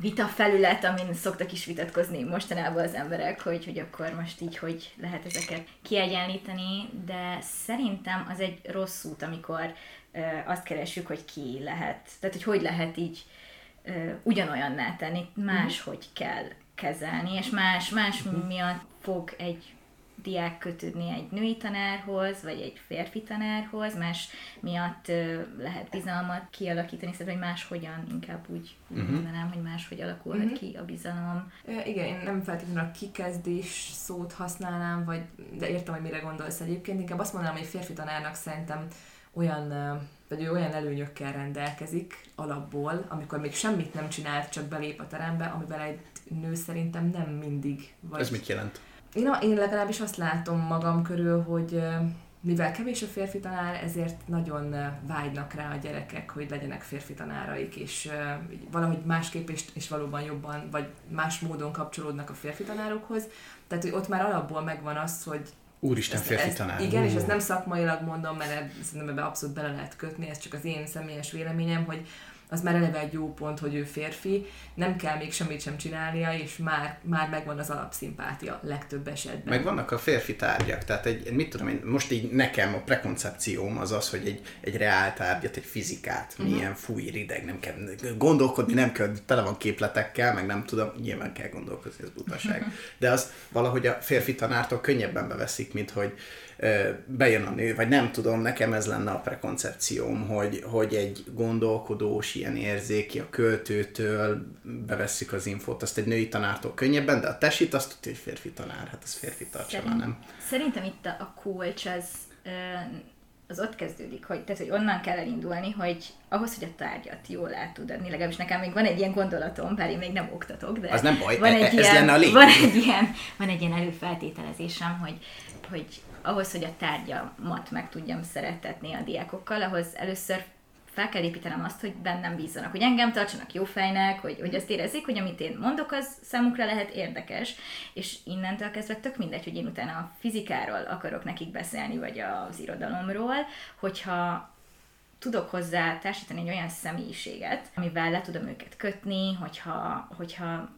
vita felület, amin szoktak is vitatkozni mostanában az emberek, hogy, hogy akkor most így hogy lehet ezeket kiegyenlíteni, de szerintem az egy rossz út, amikor ö, azt keresjük, hogy ki lehet, tehát hogy hogy lehet így ö, ugyanolyanná tenni, máshogy mm. kell kezelni, és más, más mm. miatt fog egy diák kötődni egy női tanárhoz, vagy egy férfi tanárhoz, más miatt lehet bizalmat kialakítani, szóval, hogy más hogyan, inkább úgy uh-huh. mondanám, hogy máshogy alakulhat uh-huh. ki a bizalom. E, igen, én nem feltétlenül a kikezdés szót használnám, vagy, de értem, hogy mire gondolsz egyébként, inkább azt mondanám, hogy férfi tanárnak szerintem olyan, vagy ő olyan előnyökkel rendelkezik alapból, amikor még semmit nem csinált, csak belép a terembe, amivel egy nő szerintem nem mindig. Vagy... Ez mit jelent? Én, én legalábbis azt látom magam körül, hogy mivel kevés a férfi tanár, ezért nagyon vágynak rá a gyerekek, hogy legyenek férfi tanáraik, és valahogy másképp és, és valóban jobban, vagy más módon kapcsolódnak a férfi tanárokhoz. Tehát, hogy ott már alapból megvan az, hogy Úristen, férfi ezt, tanár. Igen, és ezt nem szakmailag mondom, mert szerintem ebbe abszolút bele lehet kötni, ez csak az én személyes véleményem, hogy az már eleve egy jó pont, hogy ő férfi, nem kell még semmit sem csinálnia, és már, már megvan az alapszimpátia legtöbb esetben. Meg vannak a férfi tárgyak, tehát egy, mit tudom én, most így nekem a prekoncepcióm az az, hogy egy, egy reál tárgyat, egy fizikát, uh-huh. milyen fúj, rideg, nem kell gondolkodni, nem kell, tele van képletekkel, meg nem tudom, nyilván kell gondolkozni, ez butaság. Uh-huh. [LAUGHS] De az valahogy a férfi tanártól könnyebben beveszik, mint hogy bejön a nő, vagy nem tudom, nekem ez lenne a prekoncepcióm, hogy, hogy egy gondolkodós, ilyen érzéki a költőtől bevesszük az infót, azt egy női tanártól könnyebben, de a tesit azt tudja, hogy férfi tanár, hát az férfi tartsa Szerint, nem? Szerintem itt a kulcs az, az ott kezdődik, hogy, tehát, hogy onnan kell elindulni, hogy ahhoz, hogy a tárgyat jól át tud adni, legalábbis nekem még van egy ilyen gondolatom, bár én még nem oktatok, de az nem baj, van egy ez ilyen, lenne a [LAUGHS] Van egy ilyen, van egy ilyen előfeltételezésem, hogy, hogy ahhoz, hogy a tárgyamat meg tudjam szeretetni a diákokkal, ahhoz először fel kell építenem azt, hogy bennem bízzanak, hogy engem tartsanak jó fejnek, hogy, hogy azt érezzék, hogy amit én mondok, az számukra lehet érdekes, és innentől kezdve tök mindegy, hogy én utána a fizikáról akarok nekik beszélni, vagy az irodalomról, hogyha tudok hozzá társítani egy olyan személyiséget, amivel le tudom őket kötni, hogyha, hogyha,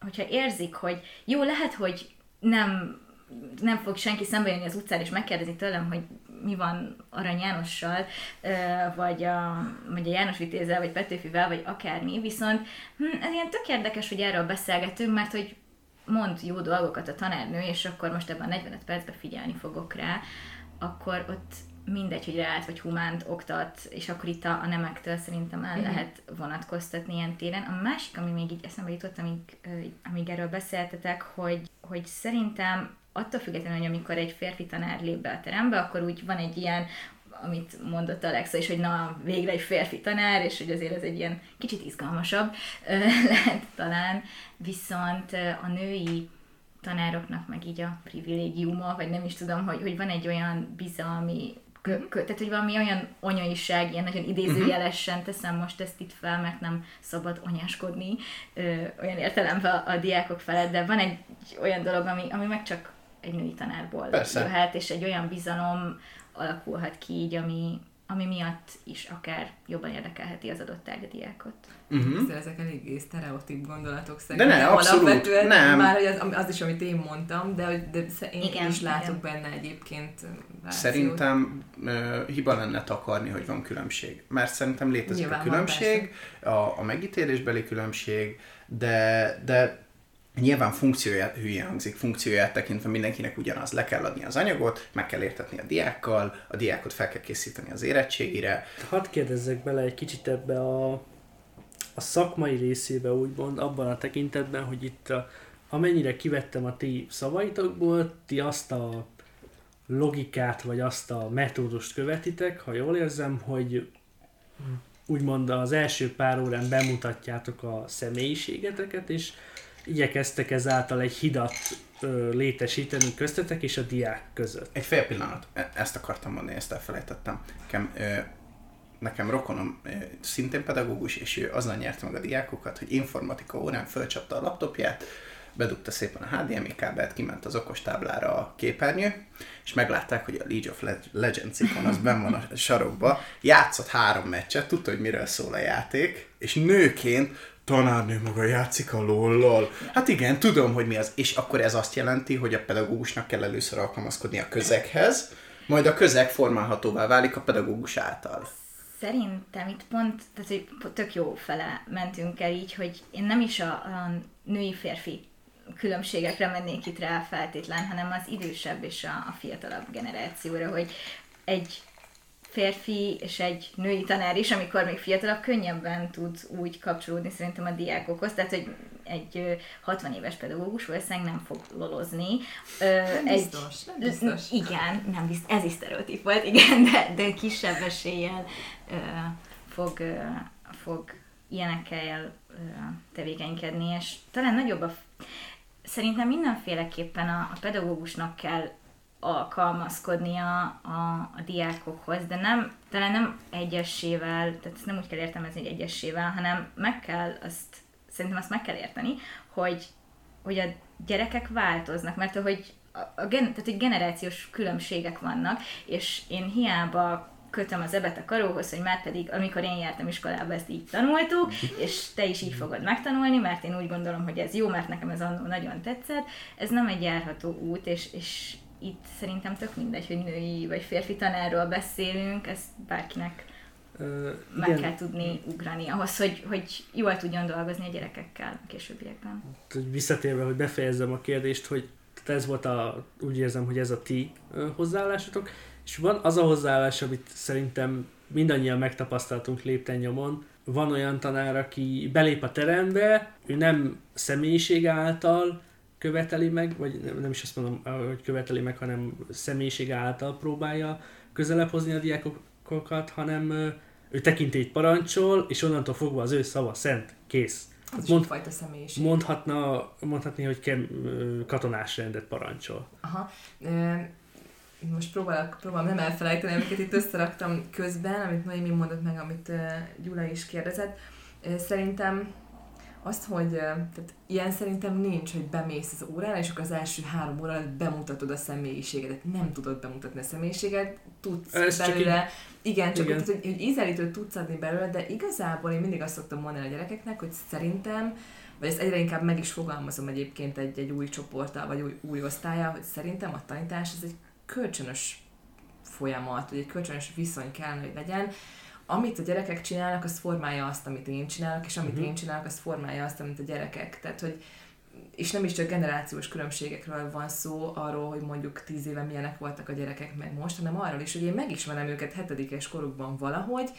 hogyha érzik, hogy jó, lehet, hogy nem nem fog senki szembe jönni az utcán és megkérdezni tőlem, hogy mi van Arany Jánossal, vagy a, vagy a János Vitézzel, vagy Petőfivel, vagy akármi, viszont hm, ez ilyen tök érdekes, hogy erről beszélgetünk, mert hogy mond jó dolgokat a tanárnő, és akkor most ebben a 45 percben figyelni fogok rá, akkor ott mindegy, hogy reált vagy humánt oktat, és akkor itt a, a nemektől szerintem el uh-huh. lehet vonatkoztatni ilyen téren. A másik, ami még így eszembe jutott, amíg, amíg erről beszéltetek, hogy, hogy szerintem attól függetlenül, hogy amikor egy férfi tanár lép be a terembe, akkor úgy van egy ilyen amit mondott Alexa is, hogy na, végre egy férfi tanár, és hogy azért ez egy ilyen kicsit izgalmasabb [LAUGHS] lehet talán, viszont a női tanároknak meg így a privilégiuma, vagy nem is tudom, hogy, hogy van egy olyan bizalmi kö, kö, tehát, hogy valami olyan anyaiság, ilyen nagyon idézőjelesen teszem most ezt itt fel, mert nem szabad anyáskodni ö, olyan értelemben a, a diákok felett, de van egy olyan dolog, ami, ami meg csak egy női tanárból Persze. jöhet, és egy olyan bizalom alakulhat ki így, ami, ami miatt is akár jobban érdekelheti az adott tárgyadiákot. Uh-huh. Ezek eléggé sztereotíp gondolatok szerintem. De ne, abszolút, nem. Már hogy az, az is, amit én mondtam, de, de én igen, is látok igen. benne egyébként rációt. Szerintem uh, hiba lenne takarni, hogy van különbség. Mert szerintem létezik Nyilván a különbség, a, a megítélésbeli különbség, de, de Nyilván funkcióját, hülye hangzik, funkcióját tekintve mindenkinek ugyanaz. Le kell adni az anyagot, meg kell értetni a diákkal, a diákot fel kell készíteni az érettségire. Hadd kérdezzek bele egy kicsit ebbe a, a szakmai részébe úgymond, abban a tekintetben, hogy itt a, amennyire kivettem a ti szavaitokból, ti azt a logikát, vagy azt a metódust követitek, ha jól érzem, hogy úgymond az első pár órán bemutatjátok a személyiségeteket, és igyekeztek ezáltal egy hidat ö, létesíteni köztetek és a diák között. Egy fél pillanat, e- ezt akartam mondani, ezt elfelejtettem. Nekem, ö, nekem rokonom ö, szintén pedagógus, és ő azzal nyerte meg a diákokat, hogy informatika órán fölcsapta a laptopját, bedugta szépen a HDMI kábelt, kiment az okostáblára a képernyő, és meglátták, hogy a League of Legends ikon az benn van a sarokba, játszott három meccset, tudta, hogy miről szól a játék, és nőként tanárnő maga játszik a lollal. Hát igen, tudom, hogy mi az. És akkor ez azt jelenti, hogy a pedagógusnak kell először alkalmazkodni a közeghez, majd a közeg formálhatóvá válik a pedagógus által. Szerintem itt pont, tehát hogy tök jó fele mentünk el így, hogy én nem is a, a női-férfi különbségekre mennék itt rá feltétlen, hanem az idősebb és a, a fiatalabb generációra, hogy egy férfi és egy női tanár is, amikor még fiatalabb, könnyebben tud úgy kapcsolódni szerintem a diákokhoz, tehát hogy egy 60 éves pedagógus valószínűleg nem fog lolozni. Nem biztos, nem biztos. Igen, nem biztos, ez is sztereotíp volt, igen, de, de kisebb eséllyel fog, fog ilyenekkel tevékenykedni, és talán nagyobb a... Szerintem mindenféleképpen a, a pedagógusnak kell alkalmazkodnia a, a diákokhoz, de nem, talán nem egyesével, tehát ezt nem úgy kell értelmezni, hogy egyesével, hanem meg kell azt, szerintem azt meg kell érteni, hogy, hogy a gyerekek változnak, mert hogy a, a gen, tehát hogy generációs különbségek vannak, és én hiába kötöm az ebet a karóhoz, hogy már pedig, amikor én jártam iskolába, ezt így tanultuk, [LAUGHS] és te is így fogod megtanulni, mert én úgy gondolom, hogy ez jó, mert nekem ez annó nagyon tetszett. Ez nem egy járható út, és, és itt szerintem tök mindegy, hogy női vagy férfi tanárról beszélünk, ezt bárkinek uh, meg igen. kell tudni ugrani ahhoz, hogy, hogy jól tudjon dolgozni a gyerekekkel a későbbiekben. Visszatérve, hogy befejezzem a kérdést, hogy ez volt a, úgy érzem, hogy ez a ti hozzáállásotok, és van az a hozzáállás, amit szerintem mindannyian megtapasztaltunk lépten nyomon, van olyan tanár, aki belép a terembe, ő nem személyiség által követeli meg, vagy nem, nem is azt mondom, hogy követeli meg, hanem személyiség által próbálja közelebb hozni a diákokat, hanem ő tekintélyt parancsol, és onnantól fogva az ő szava szent, kész. Az mond, fajta személyiség. Mondhatna, mondhatni, hogy kem, katonás rendet parancsol. Aha. most próbálok, próbálom nem elfelejteni, amiket itt összeraktam közben, amit Noémi mondott meg, amit Gyula is kérdezett. Szerintem azt, hogy tehát ilyen szerintem nincs, hogy bemész az órára, és akkor az első három óra bemutatod a személyiségedet. Nem tudod bemutatni a személyiséget, tudsz Ez belőle. Így, igen, csak igen. Tehát, hogy, hogy ízelítőt tudsz adni belőle, de igazából én mindig azt szoktam mondani a gyerekeknek, hogy szerintem vagy ezt egyre inkább meg is fogalmazom egyébként egy, egy új csoporttal, vagy új, új osztálya, hogy szerintem a tanítás ez egy kölcsönös folyamat, vagy egy kölcsönös viszony kell, hogy legyen, amit a gyerekek csinálnak, az formálja azt, amit én csinálok, és amit uh-huh. én csinálok, az formálja azt, amit a gyerekek. Tehát, hogy és nem is csak generációs különbségekről van szó, arról, hogy mondjuk tíz éve milyenek voltak a gyerekek meg most, hanem arról is, hogy én megismerem őket hetedikes korukban valahogy,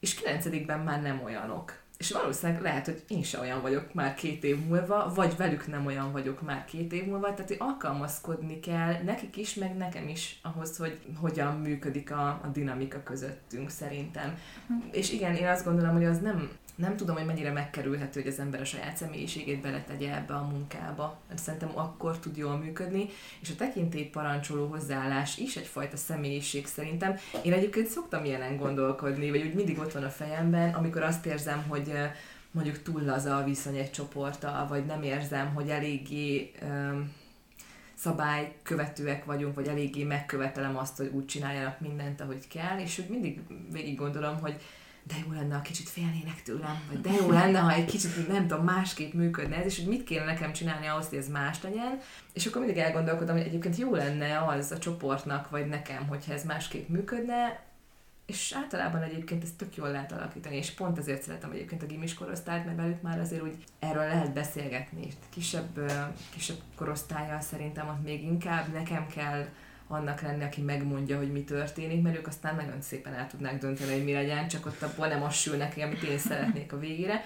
és kilencedikben már nem olyanok és valószínűleg lehet, hogy én se olyan vagyok már két év múlva, vagy velük nem olyan vagyok már két év múlva, tehát hogy alkalmazkodni kell nekik is, meg nekem is ahhoz, hogy hogyan működik a, a dinamika közöttünk szerintem. Hm. És igen, én azt gondolom, hogy az nem nem tudom, hogy mennyire megkerülhető, hogy az ember a saját személyiségét beletegye ebbe a munkába. Szerintem akkor tud jól működni, és a tekintély parancsoló hozzáállás is egyfajta személyiség szerintem. Én egyébként szoktam ilyenen gondolkodni, vagy úgy mindig ott van a fejemben, amikor azt érzem, hogy mondjuk túl laza a viszony egy csoporttal, vagy nem érzem, hogy eléggé um, szabálykövetőek vagyunk, vagy eléggé megkövetelem azt, hogy úgy csináljanak mindent, ahogy kell, és úgy mindig végig gondolom, hogy de jó lenne, ha kicsit félnének tőlem, vagy de jó lenne, ha egy kicsit, nem tudom, másképp működne ez, és hogy mit kéne nekem csinálni ahhoz, hogy ez más legyen. És akkor mindig elgondolkodom, hogy egyébként jó lenne az a csoportnak, vagy nekem, hogyha ez másképp működne, és általában egyébként ezt tök jól lehet alakítani, és pont ezért szeretem egyébként a gimis korosztályt, mert velük már azért úgy erről lehet beszélgetni. Kisebb, kisebb korosztályjal szerintem ott még inkább nekem kell annak lenni, aki megmondja, hogy mi történik, mert ők aztán nagyon szépen el tudnák dönteni, hogy mi legyen, csak ott abból nem az sül neki, amit én szeretnék a végére.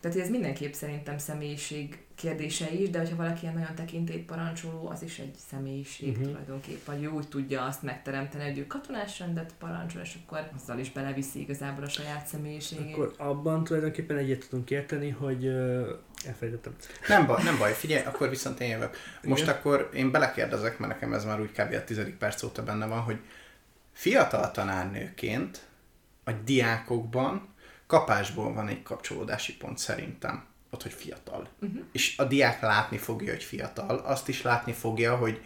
Tehát ez mindenképp szerintem személyiség kérdése is, de hogyha valaki ilyen nagyon tekintélyt parancsoló, az is egy személyiség uh-huh. tulajdonképpen, hogy úgy tudja azt megteremteni, hogy ő katonás rendet parancsol, és akkor azzal is beleviszi igazából a saját személyiségét. Akkor abban tulajdonképpen egyet tudunk érteni, hogy uh, elfelejtettem. Nem baj, nem baj, figyelj, akkor viszont én jövök. Most Igen? akkor én belekérdezek, mert nekem ez már úgy kb. a tizedik perc óta benne van, hogy fiatal tanárnőként a diákokban kapásból van egy kapcsolódási pont szerintem ott, hogy fiatal. Uh-huh. És a diák látni fogja, hogy fiatal, azt is látni fogja, hogy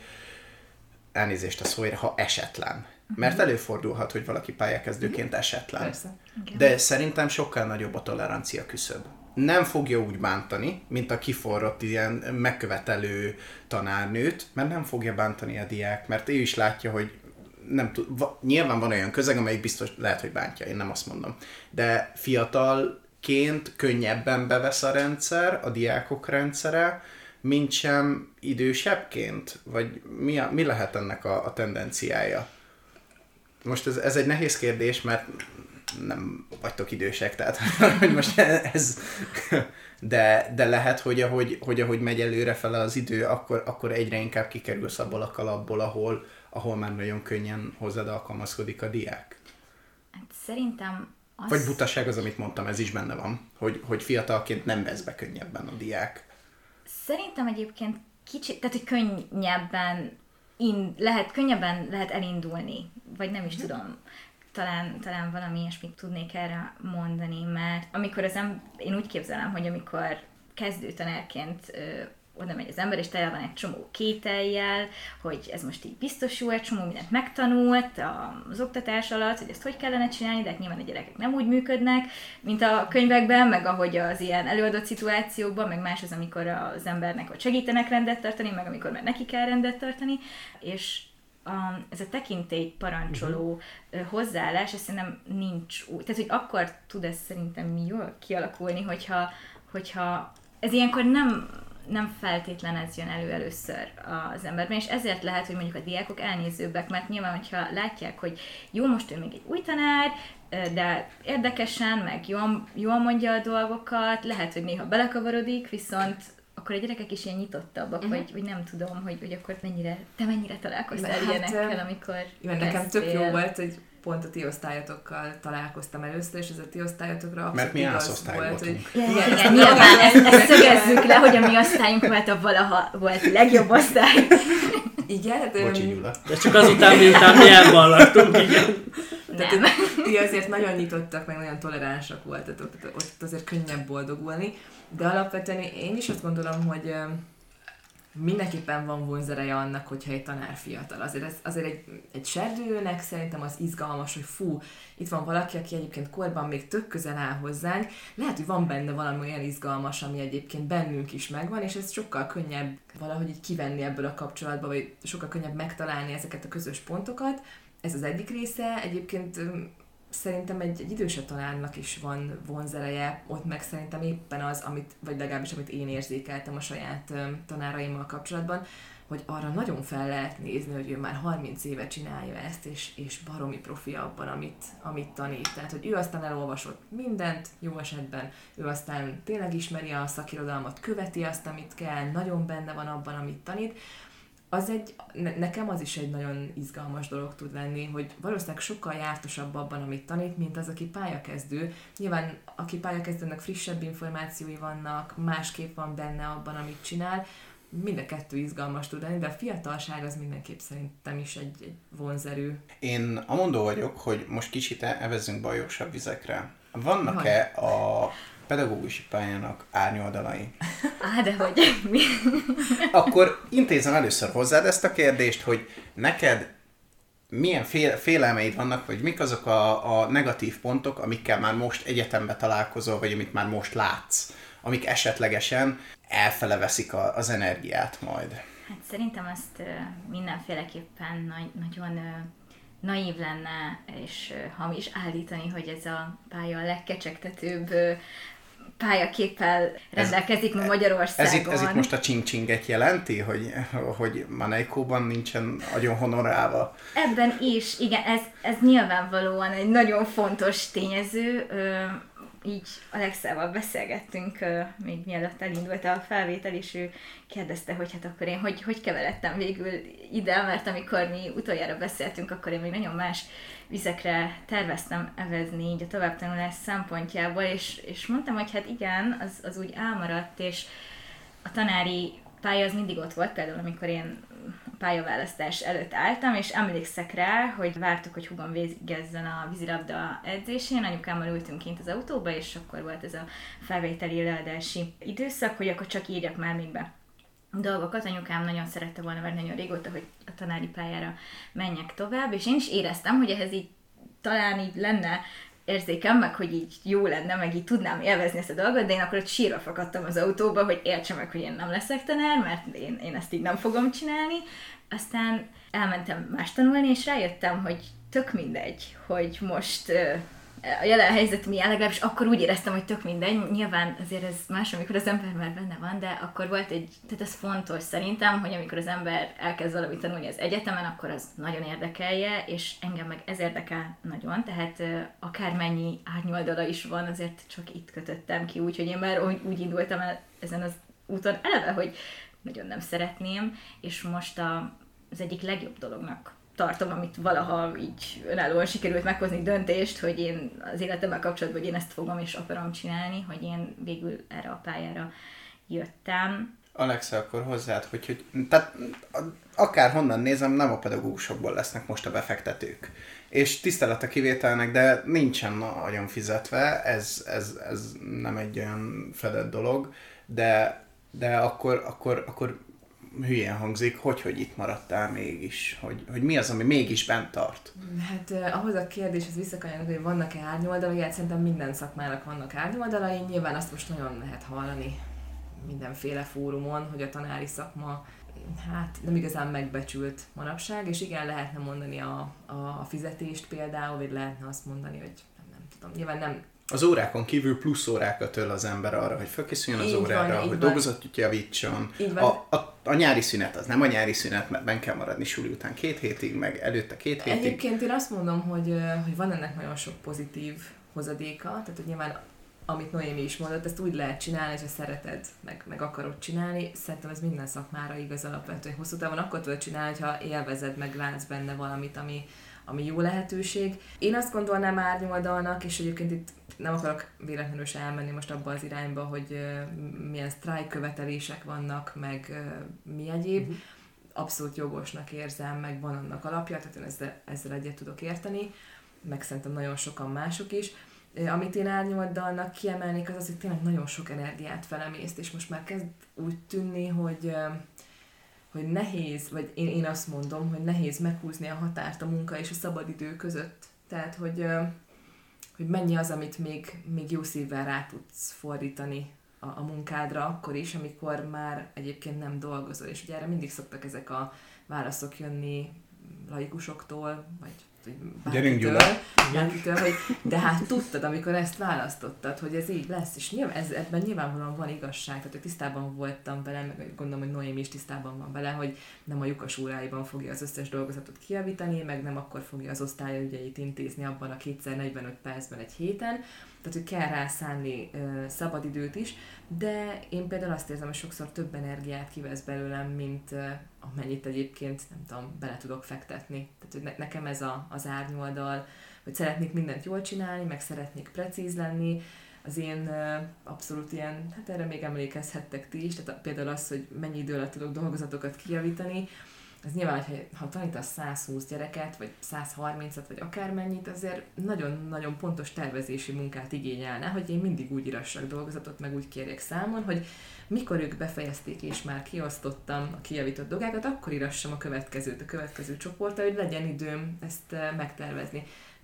elnézést a szóért, ha esetlen. Uh-huh. Mert előfordulhat, hogy valaki pályakezdőként uh-huh. esetlen. Persze. De szerintem sokkal nagyobb a tolerancia küszöb. Nem fogja úgy bántani, mint a kiforrott ilyen megkövetelő tanárnőt, mert nem fogja bántani a diák, mert ő is látja, hogy nem tud, va, nyilván van olyan közeg, amelyik biztos lehet, hogy bántja, én nem azt mondom. De fiatal ként könnyebben bevesz a rendszer, a diákok rendszere, mint sem idősebbként? Vagy mi, a, mi lehet ennek a, a tendenciája? Most ez, ez egy nehéz kérdés, mert nem vagytok idősek, tehát [LAUGHS] hogy most ez... De, de lehet, hogy ahogy, hogy ahogy megy előre fel az idő, akkor, akkor egyre inkább kikerülsz abból a kalapból, ahol, ahol már nagyon könnyen hozzád alkalmazkodik a diák. Hát szerintem az... Vagy butaság az, amit mondtam, ez is benne van, hogy, hogy fiatalként nem vesz be könnyebben a diák. Szerintem egyébként kicsit, tehát hogy könnyebben in, lehet, könnyebben lehet elindulni, vagy nem is tudom. Talán, talán valami ilyesmit tudnék erre mondani, mert amikor az em, én úgy képzelem, hogy amikor kezdőtanárként oda megy az ember, és tele van egy csomó kételjel, hogy ez most így biztos jó, egy csomó mindent megtanult az oktatás alatt, hogy ezt hogy kellene csinálni, de hát nyilván a gyerekek nem úgy működnek, mint a könyvekben, meg ahogy az ilyen előadott szituációkban, meg más az, amikor az embernek hogy segítenek rendet tartani, meg amikor már neki kell rendet tartani, és a, ez a tekintély parancsoló uh-huh. hozzáállás, ez szerintem nincs úgy. Tehát, hogy akkor tud ez szerintem jól kialakulni, hogyha, hogyha ez ilyenkor nem nem feltétlen ez jön elő először az emberben, és ezért lehet, hogy mondjuk a diákok elnézőbbek, mert nyilván, hogyha látják, hogy jó, most ő még egy új tanár, de érdekesen, meg jól, jól mondja a dolgokat, lehet, hogy néha belekavarodik, viszont akkor a gyerekek is ilyen nyitottabbak, uh-huh. hogy, hogy nem tudom, hogy, hogy akkor mennyire, te mennyire találkoztál hát, ilyenekkel, amikor Igen, nekem tök jó volt, hogy pont a ti osztályatokkal találkoztam először, és ez a ti osztályatokra Mert mi igaz volt, hogy... Igen, igen, igen nyilván ezt, ezt szögezzük le, hogy a mi osztályunk volt a valaha volt legjobb osztály. Igen, hát, Bocsi, Gyula. De csak azután, miután mi elballagtunk, igen. Tehát Nem. ti azért nagyon nyitottak, meg nagyon toleránsak voltatok, tehát ott azért könnyebb boldogulni, de alapvetően én is azt gondolom, hogy mindenképpen van vonzereje annak, hogyha egy tanár fiatal. Azért, ez, azért egy, egy serdülőnek szerintem az izgalmas, hogy fú, itt van valaki, aki egyébként korban még tök közel áll hozzánk, lehet, hogy van benne valami olyan izgalmas, ami egyébként bennünk is megvan, és ez sokkal könnyebb valahogy így kivenni ebből a kapcsolatba, vagy sokkal könnyebb megtalálni ezeket a közös pontokat. Ez az egyik része. Egyébként szerintem egy, egy idősebb tanárnak is van vonzereje, ott meg szerintem éppen az, amit, vagy legalábbis amit én érzékeltem a saját tanáraimmal kapcsolatban, hogy arra nagyon fel lehet nézni, hogy ő már 30 éve csinálja ezt, és, és baromi profi abban, amit, amit tanít. Tehát, hogy ő aztán elolvasott mindent, jó esetben, ő aztán tényleg ismeri a szakirodalmat, követi azt, amit kell, nagyon benne van abban, amit tanít, az egy, ne, nekem az is egy nagyon izgalmas dolog tud lenni, hogy valószínűleg sokkal jártosabb abban, amit tanít, mint az, aki pályakezdő. Nyilván, aki pályakezdőnek frissebb információi vannak, másképp van benne abban, amit csinál, mind a kettő izgalmas tud lenni, de a fiatalság az mindenképp szerintem is egy, egy vonzerő. Én amondó vagyok, hogy most kicsit evezzünk bajosabb vizekre. Vannak-e a pedagógusi pályának árnyoldalai? [LAUGHS] Á, de hogy mi? Akkor intézem először hozzád ezt a kérdést, hogy neked milyen fél, félelmeid vannak, vagy mik azok a, a negatív pontok, amikkel már most egyetembe találkozol, vagy amit már most látsz, amik esetlegesen elfele veszik a, az energiát majd. Hát szerintem azt mindenféleképpen nagy, nagyon naív lenne, és hamis állítani, hogy ez a pálya a legkecsegtetőbb pályaképpel rendelkezik ma Magyarországon. Ez itt, ez itt most a csing-csinget jelenti, hogy, hogy Manejkóban nincsen nagyon honorálva. Ebben is, igen, ez, ez nyilvánvalóan egy nagyon fontos tényező. Így Alexával beszélgettünk, még mielőtt elindult a felvétel, és ő kérdezte, hogy hát akkor én hogy, hogy keveredtem végül ide, mert amikor mi utoljára beszéltünk, akkor én még nagyon más vizekre terveztem evezni így a továbbtanulás szempontjából, és, és mondtam, hogy hát igen, az, az úgy elmaradt, és a tanári pálya az mindig ott volt, például amikor én pályaválasztás előtt álltam, és emlékszek rá, hogy vártuk, hogy hugom végezzen a vízilabda edzésén, anyukámmal ültünk kint az autóba, és akkor volt ez a felvételi leadási időszak, hogy akkor csak írjak már még be dolgokat. Anyukám nagyon szerette volna már nagyon régóta, hogy a tanári pályára menjek tovább, és én is éreztem, hogy ehhez így talán így lenne érzékem, meg hogy így jó lenne, meg így tudnám élvezni ezt a dolgot, de én akkor ott sírva fakadtam az autóba, hogy értsem meg, hogy én nem leszek tanár, mert én, én ezt így nem fogom csinálni. Aztán elmentem más tanulni, és rájöttem, hogy tök mindegy, hogy most a jelen helyzet milyen, legalábbis akkor úgy éreztem, hogy tök mindegy. Nyilván azért ez más, amikor az ember már benne van, de akkor volt egy, tehát ez fontos szerintem, hogy amikor az ember elkezd valamit tanulni az egyetemen, akkor az nagyon érdekelje, és engem meg ez érdekel nagyon, tehát akármennyi árnyoldala is van, azért csak itt kötöttem ki, úgyhogy én már úgy, úgy indultam el ezen az úton eleve, hogy nagyon nem szeretném, és most a, az egyik legjobb dolognak tartom, amit valaha így önállóan sikerült meghozni döntést, hogy én az életemmel kapcsolatban, hogy én ezt fogom és akarom csinálni, hogy én végül erre a pályára jöttem. Alexa, akkor hozzád, hogy, hogy tehát akár honnan nézem, nem a pedagógusokból lesznek most a befektetők. És tisztelet a kivételnek, de nincsen nagyon fizetve, ez, ez, ez nem egy olyan fedett dolog, de, de akkor, akkor, akkor hülyén hangzik, hogy, hogy itt maradtál mégis, hogy, hogy mi az, ami mégis bent tart. Hát eh, ahhoz a kérdéshez visszakanyarodni, hogy vannak-e árnyoldalai, hát szerintem minden szakmának vannak árnyoldalai, nyilván azt most nagyon lehet hallani mindenféle fórumon, hogy a tanári szakma hát nem igazán megbecsült manapság, és igen, lehetne mondani a, a fizetést például, vagy lehetne azt mondani, hogy nem, nem tudom, nyilván nem Az órákon kívül plusz órákat öl az ember arra, hogy felkészüljön az Így van, órára, így hogy van. dolgozatot javítson. Van. A, a, a nyári szünet az nem a nyári szünet, mert ben kell maradni suli után két hétig, meg előtte két hétig. Egyébként én azt mondom, hogy, hogy van ennek nagyon sok pozitív hozadéka, tehát hogy nyilván amit Noémi is mondott, ezt úgy lehet csinálni, hogyha szereted, meg, meg akarod csinálni. Szerintem ez minden szakmára igaz alapvetően. Hosszú távon akkor tudod csinálni, ha élvezed, meg látsz benne valamit, ami, ami jó lehetőség. Én azt gondolnám árnyoldalnak, és egyébként itt nem akarok véletlenül se elmenni most abba az irányba, hogy milyen sztrájk követelések vannak, meg mi egyéb. abszolút jogosnak érzem, meg van annak alapja, tehát én ezzel, ezzel egyet tudok érteni, meg szerintem nagyon sokan mások is. Amit én árnyoldalnak kiemelnék, az az, hogy tényleg nagyon sok energiát felemészt, és most már kezd úgy tűnni, hogy hogy nehéz, vagy én, én azt mondom, hogy nehéz meghúzni a határt a munka és a szabadidő között. Tehát, hogy, hogy mennyi az, amit még, még jó szívvel rá tudsz fordítani a, a munkádra akkor is, amikor már egyébként nem dolgozol. És ugye erre mindig szoktak ezek a válaszok jönni laikusoktól, vagy Gyerünk Gyula. Bárkitől, hogy de hát tudtad, amikor ezt választottad, hogy ez így lesz, és nyilván, ez, ebben nyilvánvalóan van igazság, tehát hogy tisztában voltam vele, meg gondolom, hogy Noémi is tisztában van vele, hogy nem a lyukas óráiban fogja az összes dolgozatot kiavítani, meg nem akkor fogja az osztályügyeit intézni abban a kétszer 45 percben egy héten, tehát hogy kell rá szabadidőt is, de én például azt érzem, hogy sokszor több energiát kivesz belőlem, mint amennyit egyébként, nem tudom, bele tudok fektetni. Tehát hogy ne, nekem ez a, az árnyoldal, hogy szeretnék mindent jól csinálni, meg szeretnék precíz lenni, az én abszolút ilyen, hát erre még emlékezhettek ti is, tehát például az, hogy mennyi idő alatt tudok dolgozatokat kijavítani, ez nyilván, hogy ha tanítasz 120 gyereket, vagy 130-at, vagy akármennyit, azért nagyon-nagyon pontos tervezési munkát igényelne, hogy én mindig úgy írassak dolgozatot, meg úgy kérjek számon, hogy mikor ők befejezték és már kiosztottam a kijavított dolgákat, akkor írassam a következőt, a következő csoportra, hogy legyen időm ezt eh,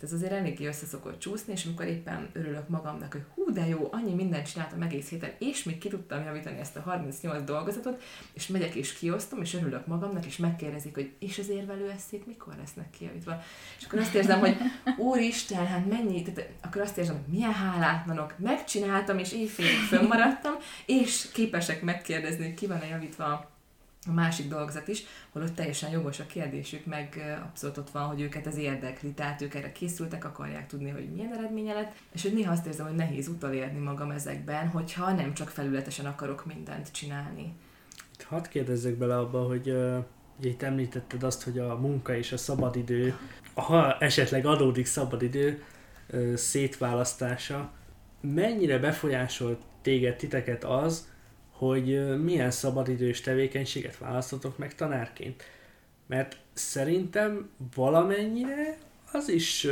megtervezni ez azért eléggé össze szokott csúszni, és amikor éppen örülök magamnak, hogy hú, de jó, annyi mindent csináltam egész héten, és még ki tudtam javítani ezt a 38 dolgozatot, és megyek és kiosztom, és örülök magamnak, és megkérdezik, hogy és az érvelő eszék mikor lesznek kijavítva. És akkor azt érzem, hogy úristen, hát mennyi, tehát akkor azt érzem, hogy milyen hálátlanok, megcsináltam, és éjfélig fönnmaradtam, és képesek megkérdezni, hogy ki van-e javítva a másik dolgozat is, holott teljesen jogos a kérdésük, meg abszolút ott van, hogy őket ez érdekli, tehát ők erre készültek, akarják tudni, hogy milyen eredménye lett, és hogy néha azt érzem, hogy nehéz utolérni magam ezekben, hogyha nem csak felületesen akarok mindent csinálni. Itt hadd kérdezzek bele abba, hogy uh, itt említetted azt, hogy a munka és a szabadidő, ha esetleg adódik szabadidő szétválasztása, mennyire befolyásolt téged, titeket az, hogy milyen szabadidős tevékenységet választotok meg tanárként. Mert szerintem valamennyire az is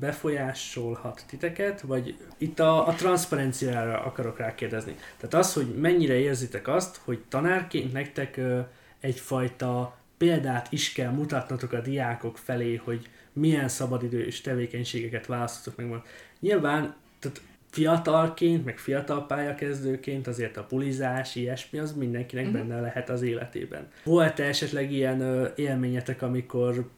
befolyásolhat titeket, vagy itt a, a transzparenciára akarok rákérdezni. Tehát az, hogy mennyire érzitek azt, hogy tanárként nektek egyfajta példát is kell mutatnatok a diákok felé, hogy milyen szabadidős tevékenységeket választotok meg. Nyilván tehát fiatalként, meg fiatal pályakezdőként azért a pulizás, ilyesmi, az mindenkinek uh-huh. benne lehet az életében. Volt-e esetleg ilyen ö, élményetek, amikor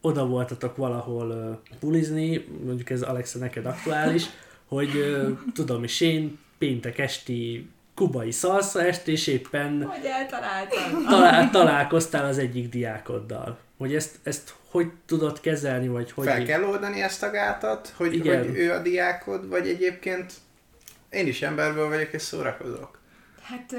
oda voltatok valahol ö, pulizni, mondjuk ez Alexa neked aktuális, [LAUGHS] hogy ö, tudom is én péntek esti kubai szalsza est, és éppen hogy. Talál, találkoztál az egyik diákoddal. Hogy ezt, ezt hogy tudod kezelni, vagy hogy... Fel kell oldani ezt a gátat, hogy, Igen. hogy ő a diákod, vagy egyébként én is emberből vagyok, és szórakozok? Hát...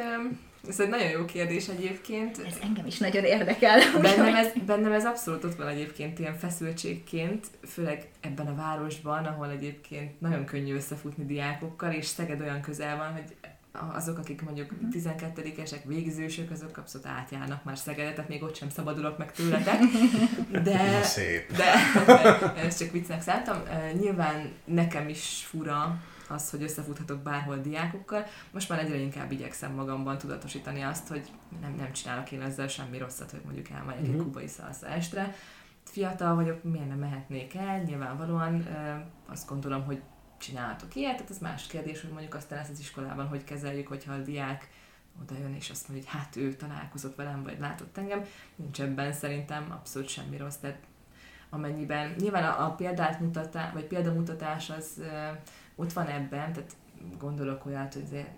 Ez egy nagyon jó kérdés egyébként. Ez engem is nagyon érdekel. Bennem ez, bennem ez abszolút ott van egyébként ilyen feszültségként, főleg ebben a városban, ahol egyébként nagyon könnyű összefutni diákokkal, és Szeged olyan közel van, hogy azok, akik mondjuk 12-esek, végzősök, azok abszolút átjárnak már Szegedet, tehát még ott sem szabadulok meg tőletek. [LAUGHS] De, Szép. de, de ezt csak viccnek szálltam. Nyilván nekem is fura az, hogy összefuthatok bárhol diákokkal. Most már egyre inkább igyekszem magamban tudatosítani azt, hogy nem, nem csinálok én ezzel semmi rosszat, hogy mondjuk elmegyek uh-huh. egy mhm. kubai szalsza estre. Fiatal vagyok, miért nem mehetnék el? Nyilvánvalóan azt gondolom, hogy csinálhatok ilyet, tehát az más kérdés, hogy mondjuk aztán ezt az iskolában hogy kezeljük, hogyha a diák oda jön és azt mondja, hogy hát ő találkozott velem, vagy látott engem, nincs ebben szerintem abszolút semmi rossz, tehát amennyiben nyilván a, a példát mutatá, vagy példamutatás az ö, ott van ebben, tehát gondolok olyat, hogy azért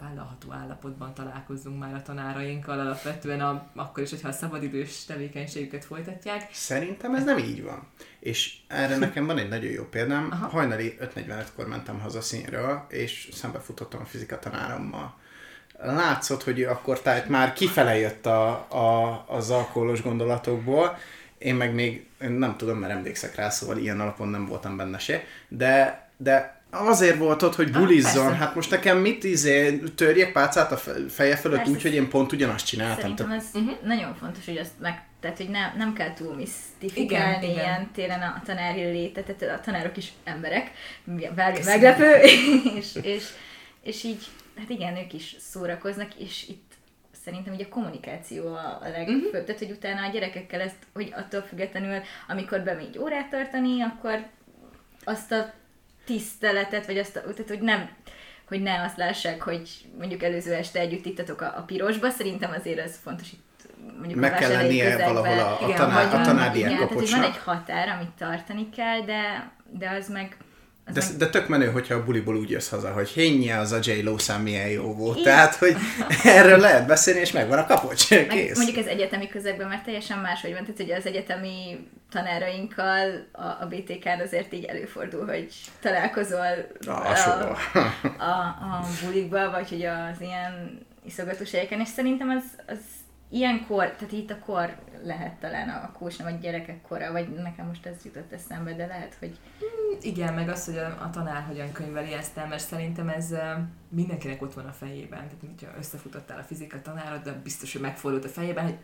vállalható állapotban találkozzunk már a tanárainkkal alapvetően, a, akkor is, hogyha a szabadidős tevékenységüket folytatják. Szerintem ez nem így van. És erre nekem van egy nagyon jó példám. Aha. Hajnali 5.45-kor mentem haza színről, és szembefutottam a fizika tanárommal. Látszott, hogy akkor tehát már kifele jött a, a, az alkoholos gondolatokból, én meg még nem tudom, mert emlékszek rá, szóval ilyen alapon nem voltam benne se, de, de azért volt ott, hogy Ah, bulizzon. persze. hát most nekem mit izé, törjek pálcát a fe- feje fölött úgy, hogy én pont ugyanazt csináltam. Szerintem ez uh-huh. nagyon fontos, hogy azt meg, tehát, hogy nem, nem kell túl misztifikálni Igen, igen. ilyen téren a tanári létet, tehát a tanárok is emberek, meglepő, [LAUGHS] és, és, és így, hát igen, ők is szórakoznak, és itt szerintem ugye a kommunikáció a, a legfőbb, uh-huh. tehát hogy utána a gyerekekkel ezt, hogy attól függetlenül, amikor bemegy órát tartani, akkor azt a tiszteletet, vagy azt tehát hogy nem, hogy ne azt lássák, hogy mondjuk előző este együtt ittatok a, a pirosba, szerintem azért ez fontos itt mondjuk Meg a kell lennie valahol a, a, Igen, Vagy a tanári igen, tehát hogy van egy határ, amit tartani kell, de, de az meg... De, meg de tök menő, hogyha a buliból úgy jössz haza, hogy hénje az a J-Lo szám milyen jó volt. Igen. Tehát, hogy [LAUGHS] erről lehet beszélni, és megvan a kapocs. meg Kész. mondjuk az egyetemi közegben már teljesen máshogy van, tehát ugye az egyetemi tanárainkkal a, a BTK-n azért így előfordul, hogy találkozol Ah, soha. a, a bulikba, vagy hogy az ilyen iszogatós helyeken, és szerintem az, az ilyenkor, tehát itt a kor lehet talán a, nem a gyerekek kora, vagy nekem most ez jutott eszembe, de lehet, hogy Igen, meg az, hogy a, a tanár hogyan könyveli ezt el, mert szerintem ez mindenkinek ott van a fejében. Tehát, hogyha összefutottál a fizika tanárod, de biztos, hogy megfordult a fejében, hogy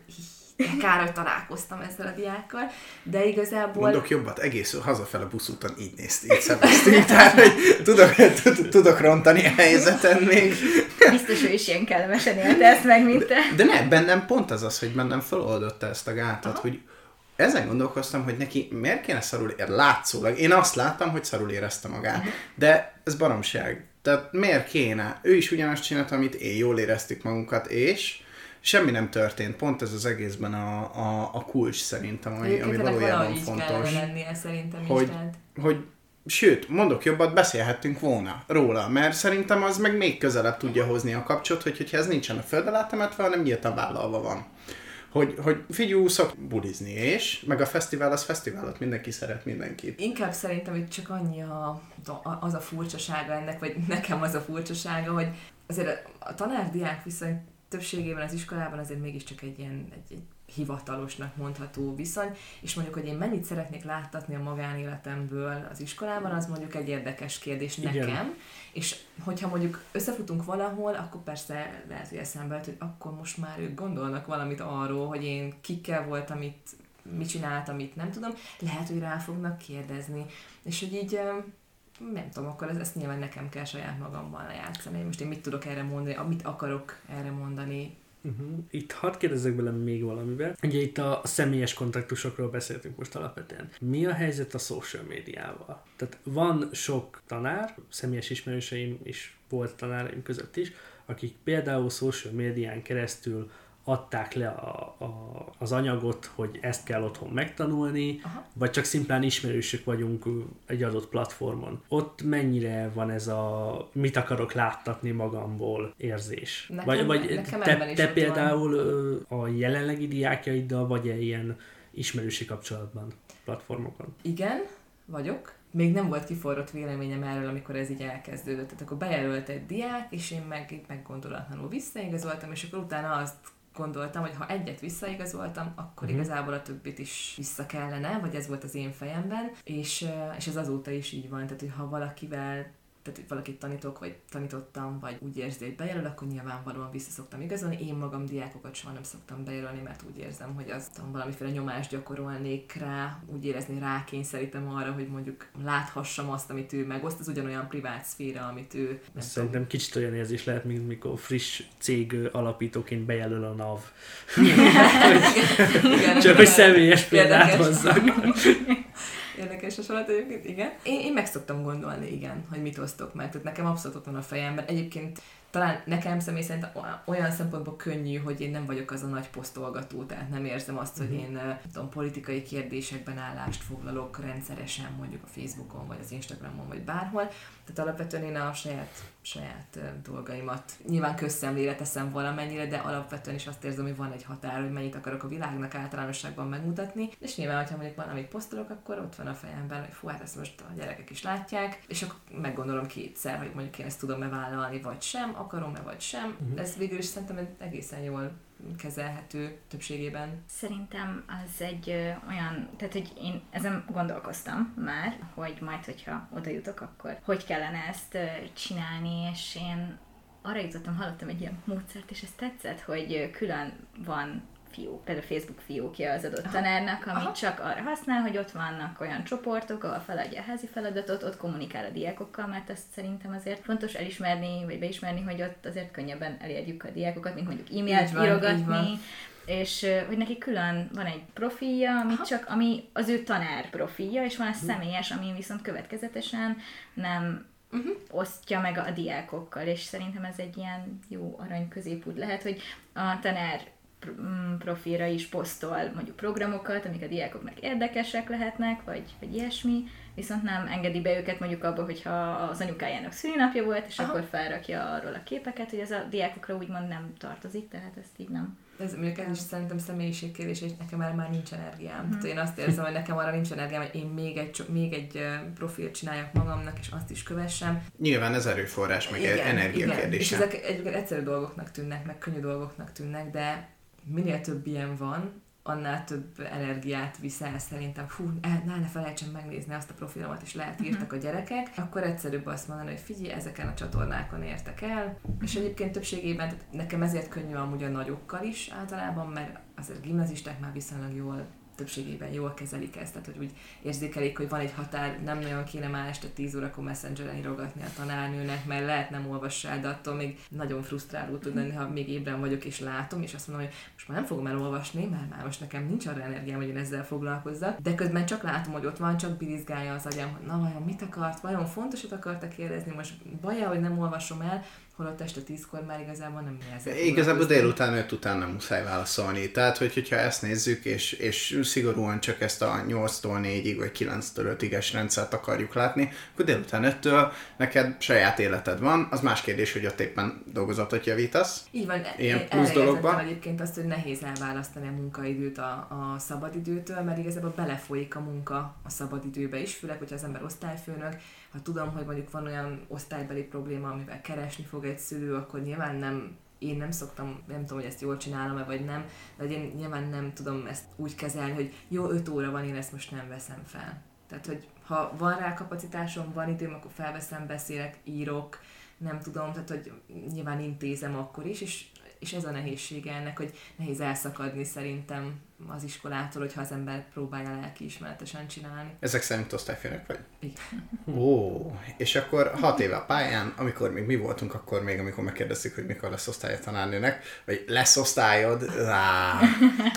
kár, hogy találkoztam ezzel a diákkal, de igazából... Mondok jobbat, egész hazafele buszúton így nézt, így szemeztünk, tehát hogy tudok, tud- tudok rontani a helyzeten még. biztos ő is ilyen kellemesen élte ezt meg, mint te. De ne, bennem pont az az, hogy bennem feloldotta ezt a gátat, Aha. hogy ezen gondolkoztam, hogy neki miért kéne szarul ér, látszólag. Én azt láttam, hogy szarul érezte magát, de ez baromság. Tehát miért kéne? Ő is ugyanazt csinált, amit én, jól éreztük magunkat, és semmi nem történt. Pont ez az egészben a, a, a kulcs szerintem, ami, ami Egyébként ennek valójában fontos. lennie szerintem hogy- is. Tehát... hogy sőt, mondok jobbat, beszélhettünk volna róla, mert szerintem az meg még közelebb tudja hozni a kapcsot, hogy hogyha ez nincsen a föld alá temetve, hanem nyíltan vállalva van. Hogy, hogy figyú, szok bulizni, és meg a fesztivál az fesztiválot, mindenki szeret mindenkit. Inkább szerintem itt csak annyi a, az a furcsasága ennek, vagy nekem az a furcsasága, hogy azért a, a tanár-diák viszony többségében az iskolában azért mégiscsak egy ilyen egy, egy hivatalosnak mondható viszony, és mondjuk, hogy én mennyit szeretnék láttatni a magánéletemből az iskolában, az mondjuk egy érdekes kérdés Igen. nekem, és hogyha mondjuk összefutunk valahol, akkor persze lehet, hogy eszembe jut, hogy akkor most már ők gondolnak valamit arról, hogy én kikkel voltam itt, mit csináltam itt, nem tudom, lehet, hogy rá fognak kérdezni, és hogy így nem tudom, akkor ez, ezt nyilván nekem kell saját magammal lejátszani. Most én mit tudok erre mondani, amit akarok erre mondani. Uh-huh. Itt hadd kérdezzek bele még valamivel. Ugye itt a személyes kontaktusokról beszéltünk most alapvetően. Mi a helyzet a social médiával? Tehát van sok tanár, személyes ismerőseim is volt tanáraim között is, akik például social médián keresztül adták le a, a, az anyagot, hogy ezt kell otthon megtanulni, Aha. vagy csak szimplán ismerősök vagyunk egy adott platformon. Ott mennyire van ez a mit akarok láttatni magamból érzés? Nekem- vagy vagy nekem te, te például ö, a jelenlegi diákjaiddal vagy-e ilyen ismerősi kapcsolatban platformokon? Igen, vagyok. Még nem volt kiforrott véleményem erről, amikor ez így elkezdődött. Tehát akkor bejelölt egy diák, és én meg így meggondolatlanul visszaigazoltam, és akkor utána azt gondoltam, hogy ha egyet visszaigazoltam, akkor uh-huh. igazából a többit is vissza kellene, vagy ez volt az én fejemben, és, és ez azóta is így van, tehát hogy ha valakivel tehát valakit tanítok, vagy tanítottam, vagy úgy érzi, hogy bejelöl, akkor nyilvánvalóan vissza szoktam igazolni. Én magam diákokat soha nem szoktam bejelölni, mert úgy érzem, hogy azt tudom, valamiféle nyomást gyakorolnék rá, úgy érezni rákényszerítem arra, hogy mondjuk láthassam azt, amit ő megoszt, az ugyanolyan privát szféra, amit ő nem Szerintem kicsit olyan érzés lehet, mint mikor friss cég alapítóként bejelöl a NAV. [LAUGHS] Csak hogy személyes példát hozzak. [LAUGHS] Érdekes hasonlat egyébként, igen. Én, én meg szoktam gondolni, igen, hogy mit osztok meg. Tehát nekem abszolút ott van a fejemben. Egyébként talán nekem személy szerint olyan szempontból könnyű, hogy én nem vagyok az a nagy posztolgató, tehát nem érzem azt, hogy én eh, nem tudom, politikai kérdésekben állást foglalok rendszeresen mondjuk a Facebookon, vagy az Instagramon, vagy bárhol. Tehát alapvetően én a saját, saját dolgaimat nyilván közszemlére teszem valamennyire, de alapvetően is azt érzem, hogy van egy határ, hogy mennyit akarok a világnak általánosságban megmutatni, és nyilván, hogyha mondjuk valamit posztolok, akkor ott van a fejemben, hogy fú, hát ezt most a gyerekek is látják, és akkor meggondolom kétszer, hogy mondjuk én ezt tudom-e vállalni, vagy sem, akarom-e, vagy sem. Mhm. Ez végül is szerintem egészen jól kezelhető többségében? Szerintem az egy ö, olyan, tehát hogy én ezen gondolkoztam már, hogy majd, hogyha oda jutok, akkor hogy kellene ezt ö, csinálni, és én arra jutottam, hallottam egy ilyen módszert, és ez tetszett, hogy külön van fiók, például Facebook fiókja az adott tanárnak, amit Aha. csak arra használ, hogy ott vannak olyan csoportok, ahol feladja a házi feladatot, ott kommunikál a diákokkal, mert ezt szerintem azért fontos elismerni, vagy beismerni, hogy ott azért könnyebben elérjük a diákokat, mint mondjuk e-mailt van, írogatni, és hogy neki külön van egy profilja, ami Aha. csak, ami az ő tanár profilja, és van a személyes, ami viszont következetesen nem Uh-huh. osztja meg a diákokkal, és szerintem ez egy ilyen jó arany középút lehet, hogy a tanár profilra is posztol mondjuk programokat, amik a diákoknak érdekesek lehetnek, vagy, vagy ilyesmi, viszont nem engedi be őket mondjuk abba, hogyha az anyukájának szülinapja volt, és Aha. akkor felrakja arról a képeket, hogy ez a diákokra úgymond nem tartozik, tehát ezt így nem. Ez mondjuk ez is szerintem személyiségkérdés, és nekem erre már nincs energiám. Tehát én azt érzem, hogy nekem arra nincs energiám, hogy én még egy, még egy profilt csináljak magamnak, és azt is kövessem. Nyilván ez erőforrás, meg energia És kérdése. ezek egyébként egyszerű dolgoknak tűnnek, meg könnyű dolgoknak tűnnek, de minél több ilyen van, annál több energiát viszel szerintem. Fú, ne, ne felejtsen megnézni azt a profilomat, és lehet írtak a gyerekek, akkor egyszerűbb azt mondani, hogy figyelj, ezeken a csatornákon értek el, és egyébként többségében, tehát nekem ezért könnyű amúgy a nagyokkal is általában, mert azért gimnazisták már viszonylag jól többségében jól kezelik ezt, tehát hogy úgy érzékelik, hogy van egy határ, nem nagyon kéne már este 10 órakor messengeren írogatni a tanárnőnek, mert lehet nem olvassa el, de attól még nagyon frusztráló tud lenni, ha még ébren vagyok és látom, és azt mondom, hogy most már nem fogom elolvasni, mert már most nekem nincs arra energiám, hogy én ezzel foglalkozzak, de közben csak látom, hogy ott van, csak birizgálja az agyam, hogy na vajon mit akart, vajon fontosat akarta kérdezni, most baja, hogy nem olvasom el, holott este tízkor már igazából nem ezzel Igazából délután 5 után nem muszáj válaszolni. Tehát, hogy, hogyha ezt nézzük, és, és szigorúan csak ezt a 8-tól 4-ig, vagy 9-től 5-iges rendszert akarjuk látni, akkor délután 5-től neked saját életed van. Az más kérdés, hogy ott éppen dolgozatot javítasz. Így van, Ilyen én plusz erre dologba? értettem egyébként azt, hogy nehéz elválasztani a munkaidőt a, a szabadidőtől, mert igazából belefolyik a munka a szabadidőbe is, főleg, hogyha az ember osztályfőnök, ha tudom, hogy mondjuk van olyan osztálybeli probléma, amivel keresni fog egy szülő, akkor nyilván nem én nem szoktam, nem tudom, hogy ezt jól csinálom-e, vagy nem, de én nyilván nem tudom ezt úgy kezelni, hogy jó, 5 óra van, én ezt most nem veszem fel. Tehát, hogy ha van rá kapacitásom, van időm, akkor felveszem, beszélek, írok, nem tudom, tehát hogy nyilván intézem akkor is, és, és ez a nehézsége ennek, hogy nehéz elszakadni szerintem az iskolától, hogyha az ember próbálja lelkiismeretesen csinálni. Ezek szerint osztályfőnök vagy? Igen. Ó, és akkor hat éve a pályán, amikor még mi voltunk, akkor még, amikor megkérdeztük, hogy mikor lesz osztálya tanárnőnek, vagy lesz osztályod, Á.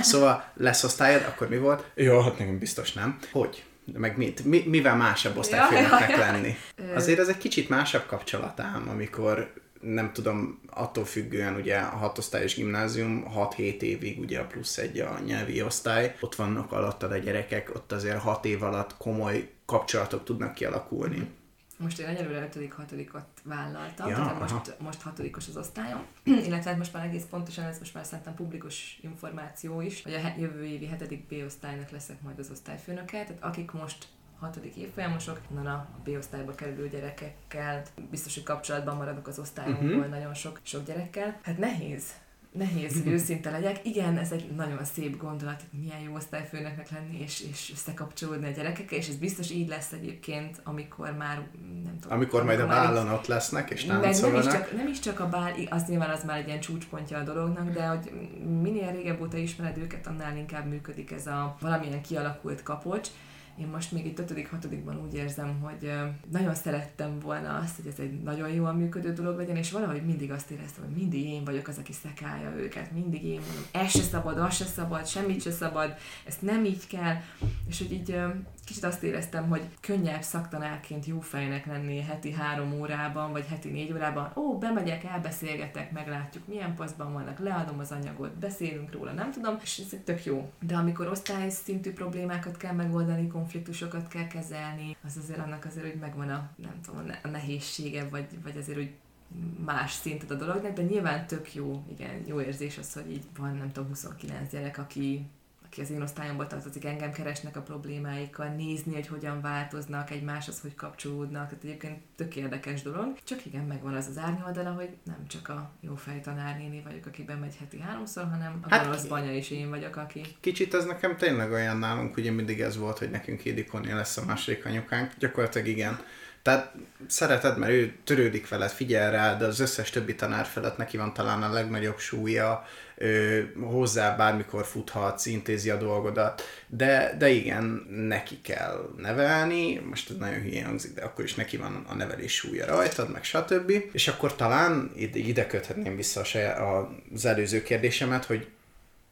szóval lesz osztályod, akkor mi volt? Jó, hát nekem biztos nem. Hogy? Meg mit? Mi, mivel másabb osztályfőnöknek jaj. lenni? Azért ez egy kicsit másabb kapcsolatám, amikor nem tudom, attól függően ugye a hatosztályos gimnázium 6-7 évig ugye a plusz egy a nyelvi osztály, ott vannak alattad a gyerekek, ott azért 6 év alatt komoly kapcsolatok tudnak kialakulni. Most én egyelőre 5 hatodikot vállaltam, Ja, tehát aha. most, most hatodikos az osztályom, [CLEARS THROAT] illetve hát most már egész pontosan, ez most már szerintem publikus információ is, hogy a jövő évi 7. B osztálynak leszek majd az osztályfőnöke, tehát akik most hatodik évfolyamosok, onnan a B osztályba kerülő gyerekekkel biztos, hogy kapcsolatban maradok az osztályomból uh-huh. nagyon sok, sok gyerekkel. Hát nehéz, nehéz, hogy őszinte legyek. Igen, ez egy nagyon szép gondolat, hogy milyen jó osztályfőnöknek lenni, és, és összekapcsolódni a gyerekekkel, és ez biztos így lesz egyébként, amikor már, nem tudom. Amikor majd a vállon ott lesznek és meg nem is, táncolnak. csak, nem is csak a bál, az nyilván az már egy ilyen csúcspontja a dolognak, de hogy minél régebb óta ismered őket, annál inkább működik ez a valamilyen kialakult kapocs. Én most még itt 5 hatodikban úgy érzem, hogy nagyon szerettem volna azt, hogy ez egy nagyon jól működő dolog legyen, és valahogy mindig azt éreztem, hogy mindig én vagyok az, aki szekálja őket, mindig én mondom, ez se szabad, az se szabad, semmit se szabad, ezt nem így kell, és hogy így kicsit azt éreztem, hogy könnyebb szaktanárként jó fejnek lenni heti három órában, vagy heti négy órában. Ó, bemegyek, elbeszélgetek, meglátjuk, milyen posztban vannak, leadom az anyagot, beszélünk róla, nem tudom, és ez tök jó. De amikor osztályszintű problémákat kell megoldani, konfliktusokat kell kezelni, az azért annak azért, hogy megvan a, nem tudom, a nehézsége, vagy, vagy azért, hogy más szintet a dolognak, de nyilván tök jó, igen, jó érzés az, hogy így van, nem tudom, 29 gyerek, aki aki az én osztályomból tartozik, engem keresnek a problémáikkal, nézni, hogy hogyan változnak, egymáshoz hogy kapcsolódnak. Tehát egyébként tök érdekes dolog. Csak igen, megvan az az árnyoldala, hogy nem csak a jó tanárnéni vagyok, aki bemegy heti háromszor, hanem a hát, gonosz banya is én vagyok, aki... Kicsit ez nekem tényleg olyan nálunk, ugye mindig ez volt, hogy nekünk Édikoné lesz a második anyukánk. Gyakorlatilag igen tehát szereted, mert ő törődik veled, figyel rá, de az összes többi tanár felett neki van talán a legnagyobb súlya, hozzá bármikor futhatsz, intézi a dolgodat, de, de igen, neki kell nevelni, most ez nagyon hülyén hangzik, de akkor is neki van a nevelés súlya rajtad, meg stb. És akkor talán ide, ide köthetném vissza a saját, az előző kérdésemet, hogy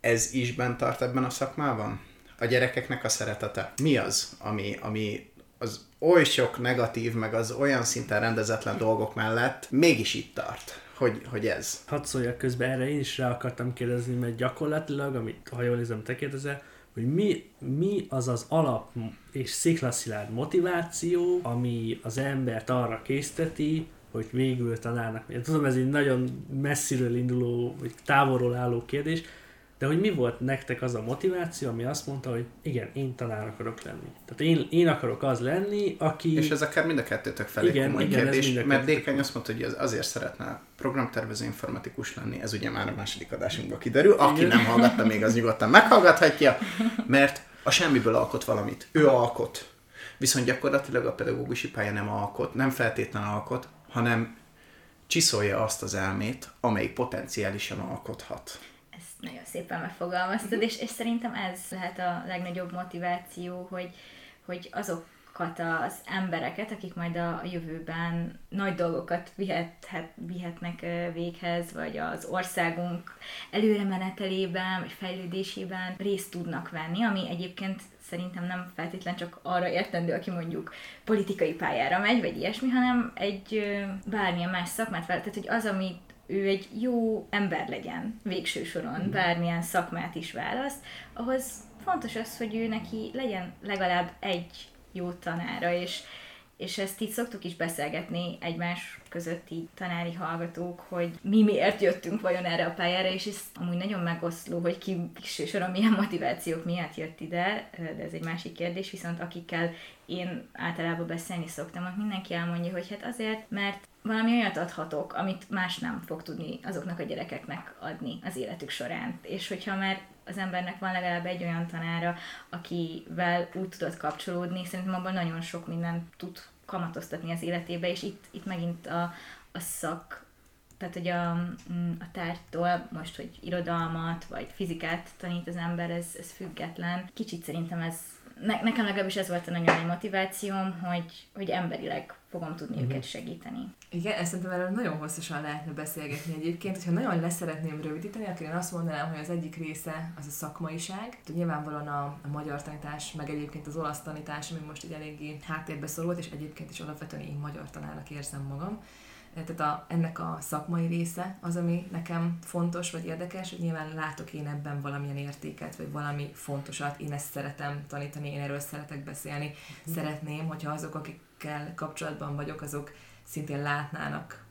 ez is bent tart ebben a szakmában? A gyerekeknek a szeretete. Mi az, ami, ami az oly sok negatív, meg az olyan szinten rendezetlen dolgok mellett mégis itt tart, hogy, hogy ez. Hadd szóljak közben, erre én is rá akartam kérdezni, mert gyakorlatilag, amit ha jól nézem, te kérdezel, hogy mi, mi az az alap és sziklaszilárd motiváció, ami az embert arra készteti, hogy végül tanárnak. Én tudom, ez egy nagyon messziről induló, vagy távolról álló kérdés, de hogy mi volt nektek az a motiváció, ami azt mondta, hogy igen, én tanár akarok lenni. Tehát én, én akarok az lenni, aki... És ez akár mind a kettőtök felé igen, komoly igen, kérdés, mert Dékeny azt mondta, hogy az azért szeretne programtervező informatikus lenni, ez ugye már a második adásunkban kiderül. Aki igen. nem hallgatta még, az nyugodtan meghallgathatja, mert a semmiből alkot valamit. Ő alkot. Viszont gyakorlatilag a pedagógusi pálya nem alkot, nem feltétlen alkot, hanem csiszolja azt az elmét, amelyik potenciálisan alkothat nagyon szépen megfogalmaztad, és, és szerintem ez lehet a legnagyobb motiváció, hogy, hogy azok az embereket, akik majd a jövőben nagy dolgokat vihethet, vihetnek véghez, vagy az országunk előre menetelében, vagy fejlődésében részt tudnak venni, ami egyébként szerintem nem feltétlen csak arra értendő, aki mondjuk politikai pályára megy, vagy ilyesmi, hanem egy bármilyen más szakmát fel, tehát hogy az, amit ő egy jó ember legyen végső soron, mm. bármilyen szakmát is választ, ahhoz fontos az, hogy ő neki legyen legalább egy jó tanára, és, és ezt így szoktuk is beszélgetni egymás közötti tanári hallgatók, hogy mi miért jöttünk vajon erre a pályára, és ez amúgy nagyon megoszló, hogy ki soron milyen motivációk miatt jött ide, de ez egy másik kérdés, viszont akikkel én általában beszélni szoktam, mindenki elmondja, hogy hát azért, mert valami olyat adhatok, amit más nem fog tudni azoknak a gyerekeknek adni az életük során. És hogyha már az embernek van legalább egy olyan tanára, akivel úgy tudod kapcsolódni, szerintem abban nagyon sok minden tud kamatoztatni az életébe, és itt, itt megint a, a szak, tehát hogy a, mm, a tárgytól most, hogy irodalmat vagy fizikát tanít az ember, ez, ez független. Kicsit szerintem ez, ne, nekem legalábbis ez volt a nagyon nagy motivációm, hogy, hogy emberileg fogom tudni uh-huh. őket segíteni. Igen, ezt szerintem erről nagyon hosszasan lehetne beszélgetni egyébként. Hogyha nagyon leszeretném rövidíteni, akkor én azt mondanám, hogy az egyik része az a szakmaiság. Tehát nyilvánvalóan a, a magyar tanítás, meg egyébként az olasz tanítás, ami most így eléggé háttérbe szorult, és egyébként is alapvetően én magyar tanárnak érzem magam. Tehát a, ennek a szakmai része az, ami nekem fontos vagy érdekes, hogy nyilván látok én ebben valamilyen értéket, vagy valami fontosat, én ezt szeretem tanítani, én erről szeretek beszélni. Mm. Szeretném, hogyha azok, akikkel kapcsolatban vagyok, azok szintén látnának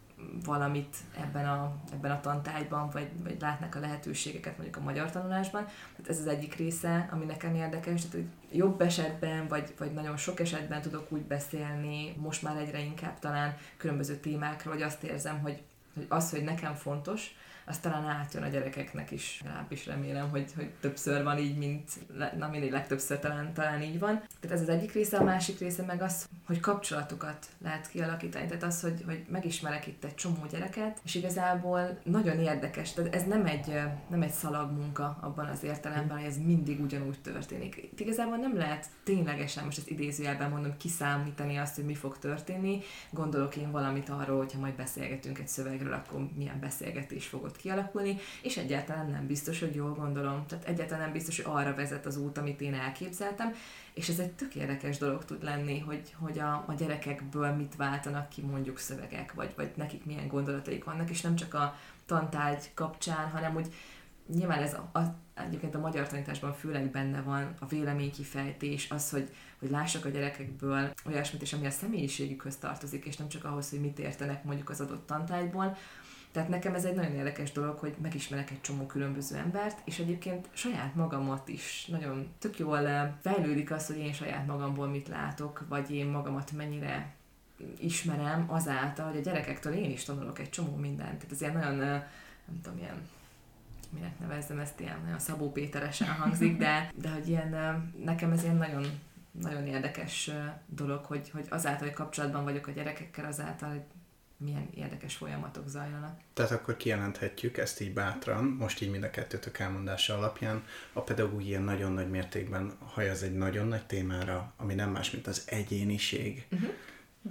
valamit ebben a, ebben a tantárgyban, vagy, vagy látnak a lehetőségeket mondjuk a magyar tanulásban. Tehát ez az egyik része, ami nekem érdekes, tehát hogy jobb esetben, vagy, vagy nagyon sok esetben tudok úgy beszélni, most már egyre inkább talán különböző témákról, hogy azt érzem, hogy, hogy az, hogy nekem fontos, az talán átjön a gyerekeknek is. Legalábbis remélem, hogy, hogy többször van így, mint, na mindig legtöbbször talán, talán így van. Tehát ez az egyik része, a másik része meg az, hogy kapcsolatokat lehet kialakítani. Tehát az, hogy, hogy megismerek itt egy csomó gyereket, és igazából nagyon érdekes. Tehát ez nem egy, nem egy szalagmunka abban az értelemben, hogy ez mindig ugyanúgy történik. Itt igazából nem lehet ténylegesen, most ezt idézőjelben mondom, kiszámítani azt, hogy mi fog történni. Gondolok én valamit arról, hogyha majd beszélgetünk egy szövegről, akkor milyen beszélgetés fogod kialakulni, és egyáltalán nem biztos, hogy jól gondolom. Tehát egyáltalán nem biztos, hogy arra vezet az út, amit én elképzeltem, és ez egy tök érdekes dolog tud lenni, hogy, hogy a, a gyerekekből mit váltanak ki mondjuk szövegek, vagy, vagy nekik milyen gondolataik vannak, és nem csak a tantárgy kapcsán, hanem úgy nyilván ez a, a, egyébként a magyar tanításban főleg benne van a véleménykifejtés, az, hogy, hogy lássak a gyerekekből olyasmit, és ami a személyiségükhöz tartozik, és nem csak ahhoz, hogy mit értenek mondjuk az adott tantárgyból, Tehát nekem ez egy nagyon érdekes dolog, hogy megismerek egy csomó különböző embert, és egyébként saját magamat is nagyon tök jól fejlődik az, hogy én saját magamból mit látok, vagy én magamat mennyire ismerem azáltal, hogy a gyerekektől én is tanulok egy csomó mindent. Tehát ez ilyen nagyon, nem tudom, ilyen minek nevezzem ezt ilyen nagyon Szabó Péteresen hangzik, de, de hogy ilyen, nekem ez ilyen nagyon, nagyon érdekes dolog, hogy, hogy azáltal, hogy kapcsolatban vagyok a gyerekekkel, azáltal, hogy milyen érdekes folyamatok zajlanak. Tehát akkor kijelenthetjük ezt így bátran, most így mind a kettőtök elmondása alapján, a pedagógia nagyon nagy mértékben hajaz egy nagyon nagy témára, ami nem más, mint az egyéniség. Uh-huh.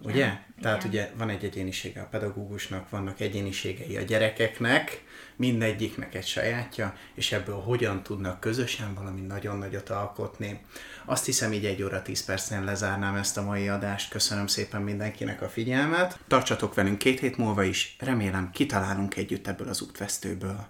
Ugye? Igen. Tehát Igen. ugye van egy egyénisége a pedagógusnak, vannak egyéniségei a gyerekeknek, mindegyiknek egy sajátja, és ebből hogyan tudnak közösen valami nagyon nagyot alkotni. Azt hiszem, így egy óra tíz percen lezárnám ezt a mai adást. Köszönöm szépen mindenkinek a figyelmet. Tartsatok velünk két hét múlva is, remélem kitalálunk együtt ebből az útvesztőből.